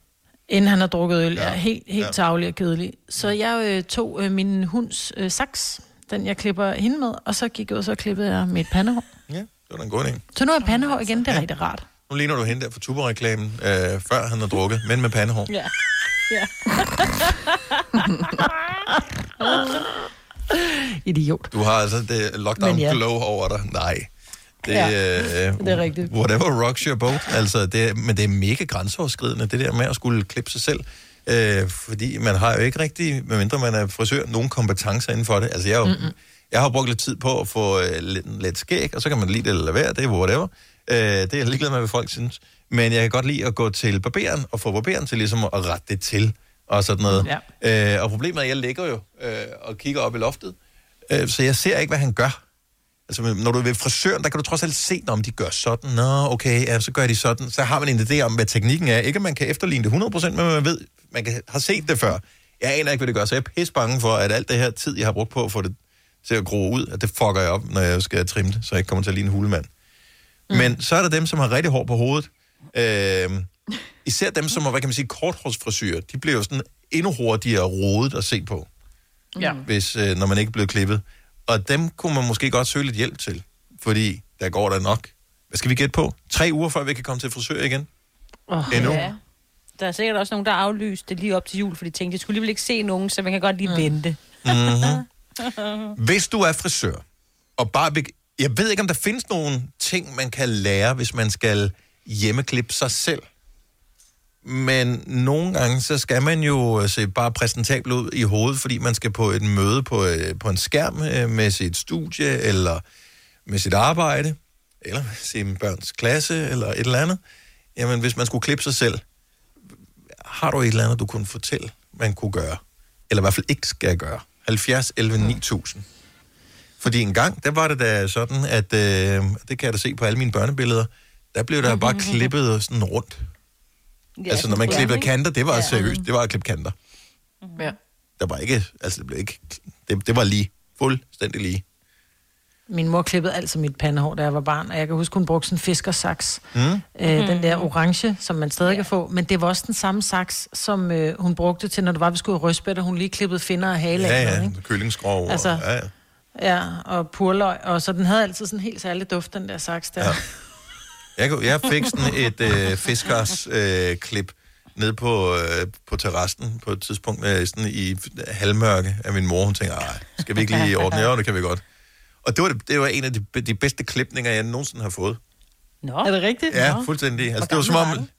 inden han har drukket øl. Ja. Helt, helt Ja. ja. tavlig og kedelig. Så jeg øh, tog øh, min hunds øh, saks, den jeg klipper hende med, og så gik jeg ud, og så klippede jeg mit pandehår. Ja, det var da en god idé. Så nu er jeg pandehår igen, det er rigtig rart. Nu ligner du hende der fra Tuborg-reklamen, øh, før han har drukket, men med pandehår. Ja. Ja. Idiot. Du har altså det lockdown Men ja. glow over dig. Nej. Det, Ja, øh, det er rigtigt. Whatever rocks your boat. Altså, det, er- men det er mega grænseoverskridende, det der med at skulle klippe sig selv. Øh, fordi man har jo ikke rigtig, medmindre man er frisør, nogen kompetencer inden for det. Altså, jeg, er jo, mm-hmm. jeg har brugt lidt tid på at få øh, lidt, lidt skæg, og så kan man lide det eller lade være, det er whatever. Øh, det er jeg ligeglad med, hvad folk synes. Men jeg kan godt lide at gå til barberen, og få barberen til ligesom at rette det til, og sådan noget. Ja. Øh, og problemet er, at jeg ligger jo øh, og kigger op i loftet, øh, så jeg ser ikke, hvad han gør. Altså, når du er ved frisøren, der kan du trods alt se, om de gør sådan. Nå, okay, ja, så gør de sådan. Så har man en idé om, hvad teknikken er. Ikke, at man kan efterligne det 100%, men man ved, man kan, har set det før. Jeg aner ikke, hvad det gør, så jeg er pisse bange for, at alt det her tid, jeg har brugt på at få det til at gro ud, at det fucker jeg op, når jeg skal trimme det, så jeg ikke kommer til at ligne en hulemand. Mm. Men så er der dem, som har rigtig hår på hovedet. Øh, især dem, som har, hvad kan man sige, korthårsfrisyrer, de bliver jo sådan endnu hurtigere rodet at se på Ja. hvis, øh, når man ikke blev klippet. Og dem kunne man måske godt søge lidt hjælp til, fordi der går der nok. Hvad skal vi gætte på? Tre uger før vi kan komme til frisør igen? Oh, Endnu? Ja. Der er sikkert også nogen, der har aflyst det lige op til jul, fordi de tænkte, de skulle alligevel ikke se nogen, så man kan godt lige mm. vente. Mm-hmm. Hvis du er frisør, og bare... Jeg ved ikke, om der findes nogle ting, man kan lære, hvis man skal hjemmeklippe sig selv. Men nogle gange, så skal man jo se bare præsentabel ud i hovedet, fordi man skal på et møde på, øh, på en skærm øh, med sit studie, eller med sit arbejde, eller med sin børns klasse, eller et eller andet. Jamen, hvis man skulle klippe sig selv, har du et eller andet, du kunne fortælle, man kunne gøre? Eller i hvert fald ikke skal gøre? 70, 11, 9000. Fordi en gang, der var det da sådan, at, øh, det kan jeg da se på alle mine børnebilleder, der blev der bare klippet sådan rundt. Ja, altså, når man klippede kanter, det var ja. seriøst. Det var at klippe kanter. Ja. Der var ikke, altså, det blev ikke, det, det var lige, fuldstændig lige. Min mor klippede altid mit pandehår, da jeg var barn, og jeg kan huske, hun brugte sådan en fiskersaks. Mm. Øh, den der orange, som man stadig kan få. Men det var også den samme saks, som øh, hun brugte til, når du var ved skulle i røstbæt, og hun lige klippede finder og hale Ja, af. ja, noget, ikke? køllingskrog. Altså, og, ja, ja. Ja, og purløg, og så den havde altid sådan en helt særlig duft, den der saks der. Ja. Jeg, jeg fik sådan et øh, fiskers øh, klip ned på, øh, på terrassen på et tidspunkt med sådan i halvmørke af min mor. Hun tænkte, "Ej, skal vi ikke lige ordne? Jo, det kan vi godt. Og det var, det, det var en af de, de bedste klipninger, jeg nogensinde har fået. Nå. Er det rigtigt? Ja, Nå. fuldstændig. Altså, Hvor det var som om...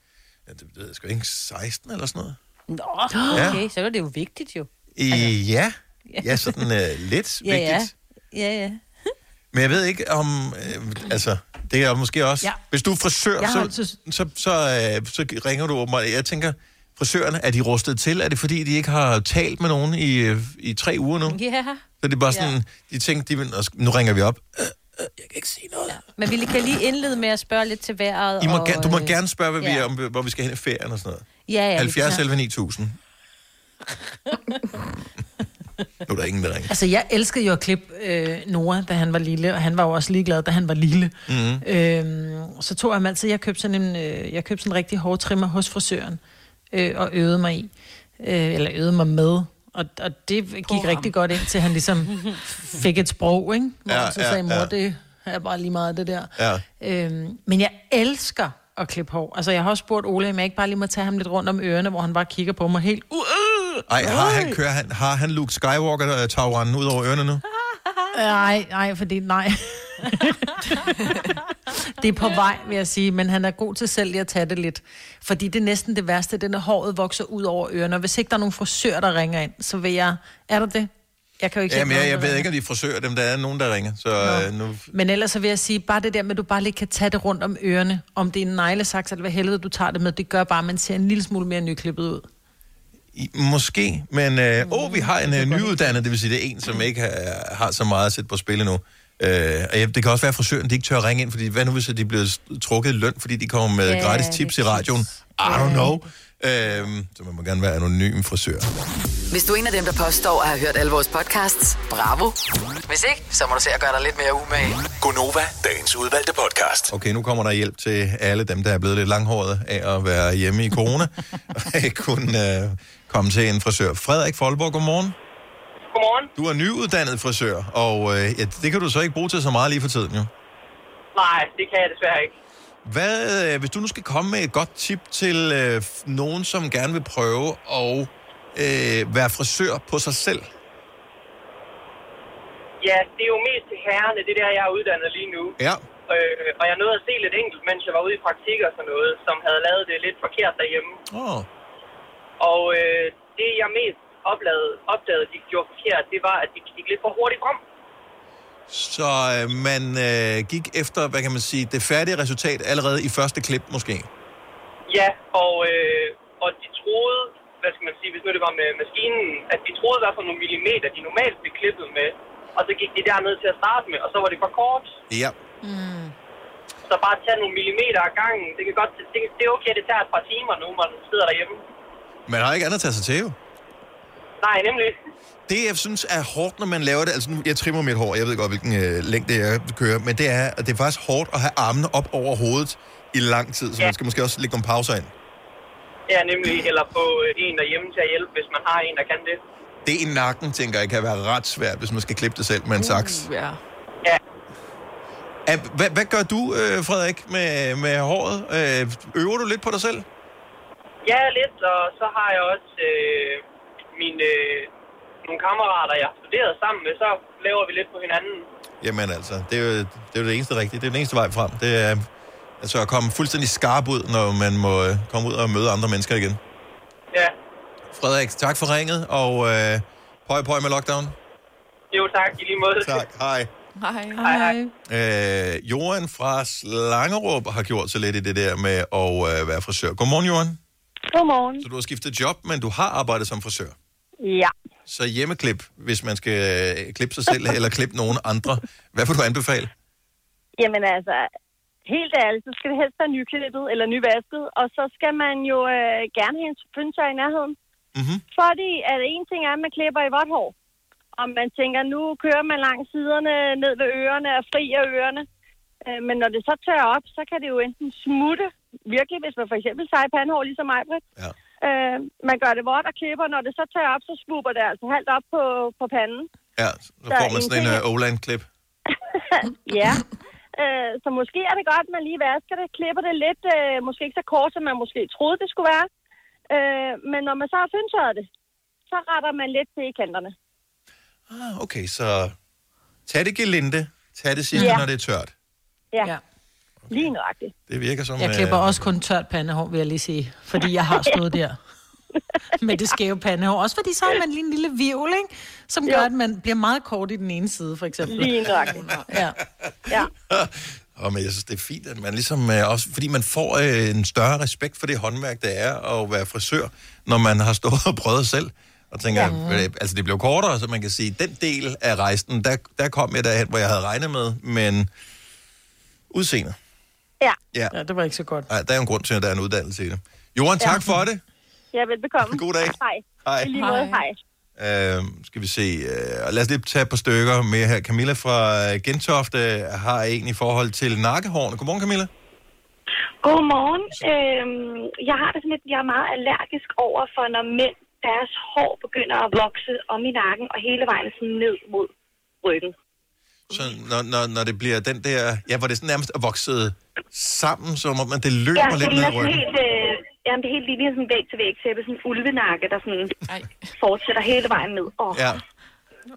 Ja, det jeg sgu ikke, 16 eller sådan noget. Nå, Ja. okay, så er det jo vigtigt jo. I, ja, ja, sådan øh, lidt Ja, ja. vigtigt. Ja, ja. Men jeg ved ikke om... Øh, altså, det er måske også... Ja. Hvis du er frisør, Jeg så, altid- så, så, øh, så ringer du åbenbart. Jeg tænker, frisørerne, er de rustet til? Er det fordi, de ikke har talt med nogen i, øh, i tre uger nu? Ja. Så det er bare sådan, de tænker, de nu ringer vi op. Øh, Ja. Men vi kan lige indlede med at spørge lidt til vejret. I må, og, du må gerne spørge, hvad vi ja. er, om, hvor vi skal hen i ferien og sådan noget. Ja, ja. 70 det- 11 9000. nu er der ingen, der ringer. Altså, jeg elskede jo at klippe øh, Nora, da han var lille, og han var jo også ligeglad, da han var lille. Mm. Øhm, så tog jeg ham altid, jeg købte sådan en, øh, jeg købte sådan en rigtig hårtrimmer hos frisøren, øh, og øvede mig i, øh, eller øvede mig med. Og, og det gik rigtig godt ind, til han ligesom fik et sprog, ikke? Hvor Ja, ja, så ja, sagde mor, ja. det er bare lige meget det der. Ja. Øhm, men jeg elsker at klippe hår. Altså, jeg har også spurgt Ole, om jeg ikke bare lige må tage ham lidt rundt om ørerne, hvor han bare kigger på mig helt... Uh, uh, Ej, har han, kører han, har han Luke Skywalker-tagrenden ud over ørerne nu? Nej, nej, fordi nej. det er på vej, vil jeg sige, men han er god til selv lige at tage det lidt. Fordi det er næsten det værste, det er, når håret vokser ud over ørerne. Og hvis ikke der er nogen frisør, der ringer ind, så vil jeg... Er der det? Jeg kan jo ikke Jamen, jeg, jeg ved ringer. ikke, om de er frisører, dem der er nogen, der ringer. Så øh, nu... Men ellers så vil jeg sige, bare det der med, at du bare lige kan tage det rundt om ørerne, om det er en neglesaks, eller hvad helvede du tager det med, det gør bare, at man ser en lille smule mere nyklippet ud. Måske, men øh, åh, vi har en øh, nyuddannet, det vil sige, det er en, som ikke har, har så meget at sætte på spil endnu. Øh, og ja, det kan også være, at frisøren de ikke tør at ringe ind, fordi hvad nu hvis de bliver trukket løn, fordi de kommer med Ja, gratis tips i radioen? I don't know. Øh, så man må gerne være anonym frisør. Hvis du er en af dem, der påstår at have hørt alle vores podcasts, bravo. Hvis ikke, så må du se at gøre dig lidt mere umage. Gonova, dagens udvalgte podcast. Okay, nu kommer der hjælp til alle dem, der er blevet lidt langhåret af at være hjemme i corona, og ikke kunne øh, komme til en frisør. Frederik Folborg, godmorgen. Godmorgen. Du er nyuddannet frisør, og øh, ja, det kan du så ikke bruge til så meget lige for tiden, jo. Nej, det kan jeg desværre ikke. Hvad, øh, hvis du nu skal komme med et godt tip til øh, nogen, som gerne vil prøve at øh, være frisør på sig selv? Ja, det er jo mest til herrerne, det er der, jeg er uddannet lige nu. Ja. Øh, og jeg nåede at se lidt enkelt, mens jeg var ude i praktik og sådan noget, som havde lavet det lidt forkert derhjemme. Oh. Og øh, det, jeg mest opdagede, opdagede, de gjorde forkert, det var, at de gik lidt for hurtigt frem. Så øh, man øh, gik efter, hvad kan man sige, det færdige resultat allerede i første klip måske. Ja, og, øh, og de troede, hvad skal man sige, hvis nu det var med maskinen, at de troede, der var nogle millimeter, de normalt blev klippet med. Og så gik de derned til at starte med, og så var det for kort. Ja. Mm. Så bare tage nogle millimeter af gangen. Det, kan godt, det, det er okay, det tager et par timer nu, man sidder derhjemme. Man har ikke andet at tage sig til jo. Nej, nemlig. Det, jeg synes er hårdt, når man laver det, altså nu, jeg trimmer mit hår, jeg ved godt, hvilken øh, længde jeg kører, men det er, at det er faktisk hårdt at have armene op over hovedet i lang tid, så ja. man skal måske også lægge nogle pauser ind. Ja, nemlig. Eller få øh, en derhjemme til at hjælpe, hvis man har en, der kan det. Det i nakken, tænker jeg, kan være ret svært, hvis man skal klippe det selv med en saks. Uh, ja. Ja. Hvad, hvad gør du, øh, Frederik, med, med håret? Øh, øver du lidt på dig selv? Ja, lidt, og så har jeg også øh, mine, øh, nogle kammerater, jeg har studeret sammen med, så laver vi lidt på hinanden. Jamen altså, det er jo det, er jo det eneste rigtige. Det er den eneste vej frem. Det er altså at komme fuldstændig skarp ud, når man må øh, komme ud og møde andre mennesker igen. Ja. Frederik, tak for ringet, og øh, pøj pøj med lockdown. Jo, tak. I lige måde. Tak. Hej. Hej. Hej, hej. Øh, Johan fra Slangerup har gjort sig lidt i det der med at øh, være frisør. Godmorgen, Johan. Godmorgen. Så du har skiftet job, men du har arbejdet som frisør. Ja. Så hjemmeklip, hvis man skal øh, klippe sig selv eller klippe nogen andre. Hvad vil du anbefale? Jamen altså, helt ærligt, så skal det helst være nyklippet eller nyvasket, og så skal man jo øh, gerne have en fønsør i nærheden. Mm-hmm. Fordi at en ting er, at man klipper i vådt hår, og man tænker, nu kører man langs siderne ned ved ørerne og fri af ørerne. Øh, men når det så tørrer op, så kan det jo enten smutte, virkelig, hvis man for eksempel seje pandehår, ligesom mig. Ja. Øh, man gør det vådt og klipper, når det så tørrer op, så smuber det altså halvt op på, på panden. Ja, så Så får man en sådan en uh, Oland-klip. ja. Øh, så måske er det godt, at man lige vasker det, klipper det lidt, øh, måske ikke så kort, som man måske troede, det skulle være. Øh, men når man så har fyndtørret det, så retter man lidt til i kanterne. Ah, okay, så tag det gelinde, tag det sidste, Ja. når det er tørt. Ja, ja. Lige nøjagtigt. Det virker som... Jeg klipper øh, også kun tørt pandehår, vil jeg lige sige. Fordi jeg har stået der med det skæve pandehår. Også fordi så har man lige en lille virvel, ikke? Som gør, Jo. at man bliver meget kort i den ene side, for eksempel. Lige nøjagtigt. Ja. Ja. Og men jeg synes, det er fint, at man ligesom øh, også, fordi man får øh, en større respekt for det håndværk, det er at være frisør, når man har stået og prøvet selv. Og tænker, ja. øh, altså det blev kortere, så man kan sige, den del af rejsen, der, der kom jeg derhen, hvor jeg havde regnet med, men udseende. Ja. Ja. ja, det var ikke så godt. Ej, der er jo en grund til, at der er en uddannelse i det. Johan, tak Ja. for det. Ja, velbekomme. God dag. Hej. Hej. I lige måde, hej. Øh, skal vi se. Øh, lad os lige tage et par stykker med her. Camilla fra øh, Gentofte har en i forhold til nakkehårene. Godmorgen, Camilla. Godmorgen. Øhm, jeg har det sådan lidt, jeg er meget allergisk over for, når mænd, deres hår begynder at vokse om i nakken og hele vejen sådan ned mod ryggen. Så når, når, når det bliver den der... Ja, hvor det sådan nærmest er vokset sammen, som om at det løber ja, lidt det ned ligner i sådan ryggen. helt, øh, jamen, det er helt lige sådan væg til væg tæppe, sådan en ulvenakke, der sådan fortsætter hele vejen ned. Oh. Ja.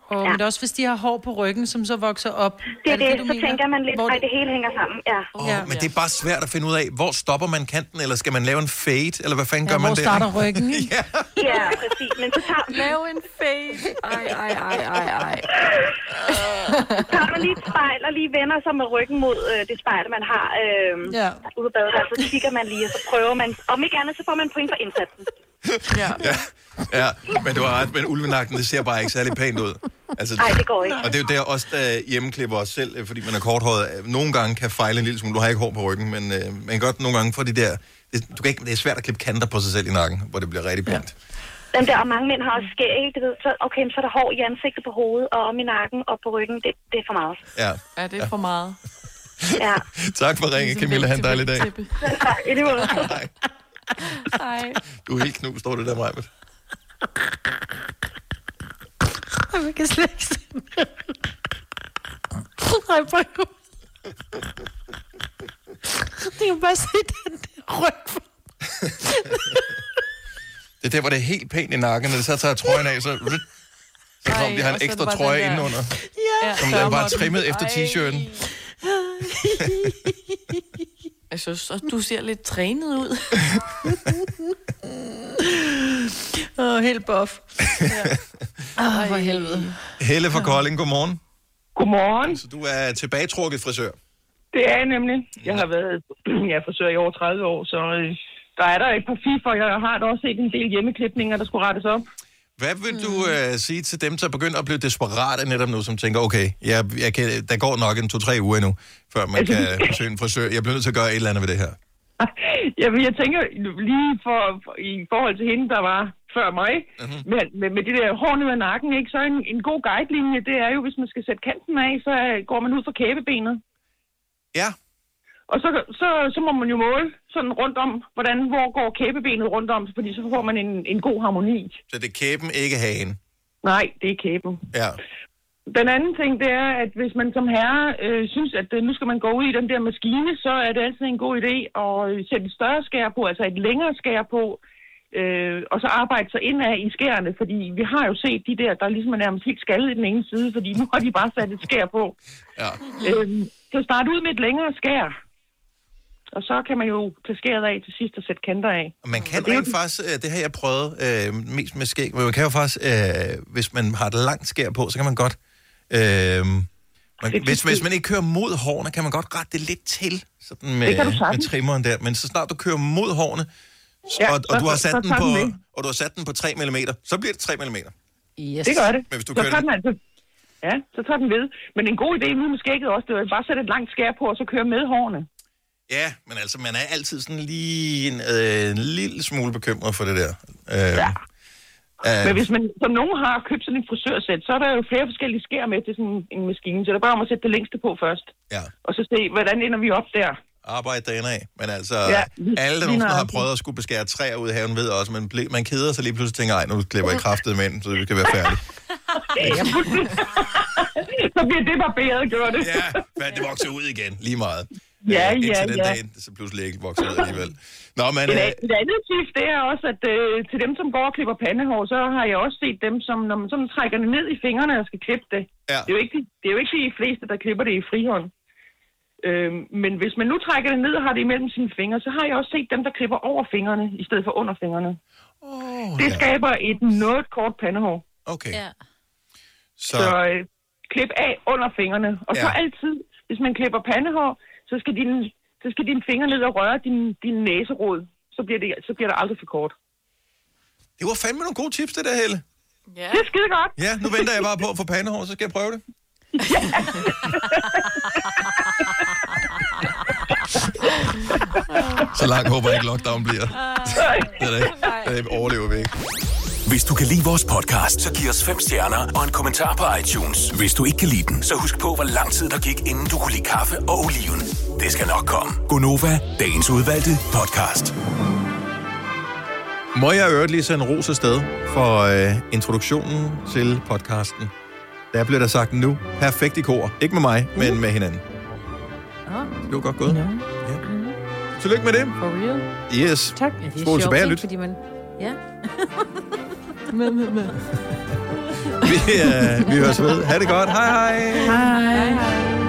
Og, ja. Men det er også, hvis de har hår på ryggen, som så vokser op. Det er det, du så mener? tænker man lidt, Hvor at det hele hænger sammen. Ja. Oh, ja. Men det er bare svært at finde ud af, hvor stopper man kanten, eller skal man lave en fade, eller hvad fanden Ja, gør man hvor der? starter ryggen, ja. Ja, præcis. Men så tager... Lav en fade. Ej, ej, ej, ej, ej. Tager man lige et spejl og lige vender sig med ryggen mod øh, det spejl, man har øh, ja. ude på badet. Så kigger man lige, og så prøver man. Om ikke andet, så får man point for indsatsen. Ja. ja. ja, men du har ret, men ulvenakken, det ser bare ikke særlig pænt ud. Altså, Nej, det går ikke. Og det er jo der også, der hjemmeklipper os selv, øh, fordi man er korthåret. øh, Nogle gange kan fejle en lille smule. Du har ikke hår på ryggen, men øh, man kan godt nogle gange få de der... Det, du kan ikke, det er svært at klippe kanter på sig selv i nakken, hvor det bliver rigtig pænt. Den der, og mange mænd har også skæg, du ved, så, okay, så er der hår i ansigtet på hovedet, og om i nakken og på ryggen, det, det er for meget. Ja. Ja, det er for meget. Ja. Tak for ringen, Camilla. Ha' en dejlig dag. Tak, i lige måde. Hej. Hej. Du er helt knust, står det der, Majbet. Jeg kan slet ikke se det. Nej, prøv Det kan bare se den der ryg. Det er der, hvor det er helt pænt i nakken, når det så tager trøjen af, så... Så Ej, kommer de har en ekstra trøje den der- indenunder, Ja. som er bare trimmet efter t-shirten. Også, du ser lidt trænet ud. Åh, oh, helt buff. Åh, oh, for helvede. Helle fra Kolding, godmorgen. Godmorgen. Så du er tilbagetrukket frisør. Det er jeg nemlig. Jeg har været jeg er frisør i over 30 år, så øh, der er der et par fifer. Jeg har da også set en del hjemmeklipninger, der skulle rettes op. Hvad vil du øh, sige til dem, der begynder at blive desperate netop nu, som tænker, okay, jeg, jeg kan, der går nok en to-tre uger endnu, før man kan besøge en frisør. Jeg bliver nødt til at gøre et eller andet ved det her. Jamen, jeg tænker lige for, for, i forhold til hende, der var før mig, mm-hmm. med, med, med det der hår ned ad nakken, ikke? så en, en god guidelinje, det er jo, hvis man skal sætte kanten af, så øh, går man ud for kæbebenet. Ja. Og så, så, så må man jo måle sådan rundt om, hvordan, hvor går kæbebenet rundt om, fordi så får man en, en god harmoni. Så det er kæben, ikke hagen. Nej, det er kæben. Ja. Den anden ting, det er, at hvis man som herre øh, synes, at øh, nu skal man gå ud i den der maskine, så er det altid en god idé at øh, sætte et større skær på, altså et længere skær på, øh, og så arbejde sig indad i skærene, fordi vi har jo set de der, der ligesom er nærmest helt skaldet i den ene side, fordi nu har de bare sat et skær på. Ja. Øh, så starte ud med et længere skær, og så kan man jo tage skæret af til sidst og sætte kanter af. Og man kan rent faktisk, øh, det har jeg prøvet øh, mest med skæg, men man kan jo faktisk, øh, hvis man har et langt skær på, så kan man godt, øh, man, hvis, hvis man ikke kører mod hårene, kan man godt rette det lidt til, sådan med, Det kan du med trimmeren der. Men så snart du kører mod hårene, Ja, og, og, så- du har sat så den på, den og du har sat den på 3 mm, så bliver det 3 mm. Yes. Det gør det. Men hvis du så kører tager det- den altså, ja, så tager den ved. Men en god idé nu med skægget også, det er bare at sætte et langt skær på, og så køre med hårene. Ja, men altså, man er altid sådan lige en, øh, en lille smule bekymret for det der. Øh, ja. Øh, Men hvis man, som nogen har købt sådan en frisørsæt, så er der jo flere forskellige skær med til sådan en maskine, så det er bare om at sætte det længste på først. Ja. Og så se, hvordan ender vi op der. arbejde derinde af. Men altså, Ja, alle, der nogensinde har prøvet at skulle beskære træer ud i haven, ved også, man, ble, man keder sig lige pludselig tænker, ej, nu klipper jeg kraftet med så det kan være færdigt. så bliver det barberet, gjorde det. Ja, hvad det vokser ud igen, lige meget. Ja, Øh, ja, Indtil den ja. dag, det så pludselig ikke vokser ud alligevel. Nå, men... Et, Øh, a- et andet tip, det er også, at øh, til dem, som går og klipper pandehår, så har jeg også set dem, som når man sådan trækker det ned i fingrene og skal klippe det. Ja. Det, er jo ikke, de- det er jo ikke de fleste, der klipper det i frihånd. Øh, men hvis man nu trækker det ned og har det imellem sine fingre, så har jeg også set dem, der klipper over fingrene, i stedet for under fingrene. Oh, det ja. skaber et noget kort pandehår. Okay. Ja. Så, Så øh, klip af under fingrene. Og så Ja. altid, hvis man klipper pandehår, så skal dine, så skal dine fingre ned og røre din, din næserod. Så bliver, det, så bliver det aldrig for kort. det var fandme nogle gode tips, det der, Helle. Ja. Det er skide godt. Ja, nu venter jeg bare på at få pandehår, så skal jeg prøve det. Så langt håber jeg ikke, lockdown bliver. Det er det ikke. Det overlever vi ikke. Hvis du kan lide vores podcast, så giv os fem stjerner og en kommentar på iTunes. Hvis du ikke kan lide den, så husk på, hvor lang tid der gik, inden du kunne lide kaffe og oliven. Det skal nok komme. Gonova, dagens udvalgte podcast. Må jeg øvrigt lige sende ros afsted for øh, introduktionen til podcasten. Der blev der sagt nu, perfekt i kor. Ikke med mig, men med hinanden. Det var godt gået. Ja. Tillykke med det. For real. Yes. Tak. Ja, det er Spol sjovt, tilbage og ikke? lyt. Fordi man... Ja. med, med, med. vi, øh, vi høres ved. Ha' det godt. Hej hej. Hej hej.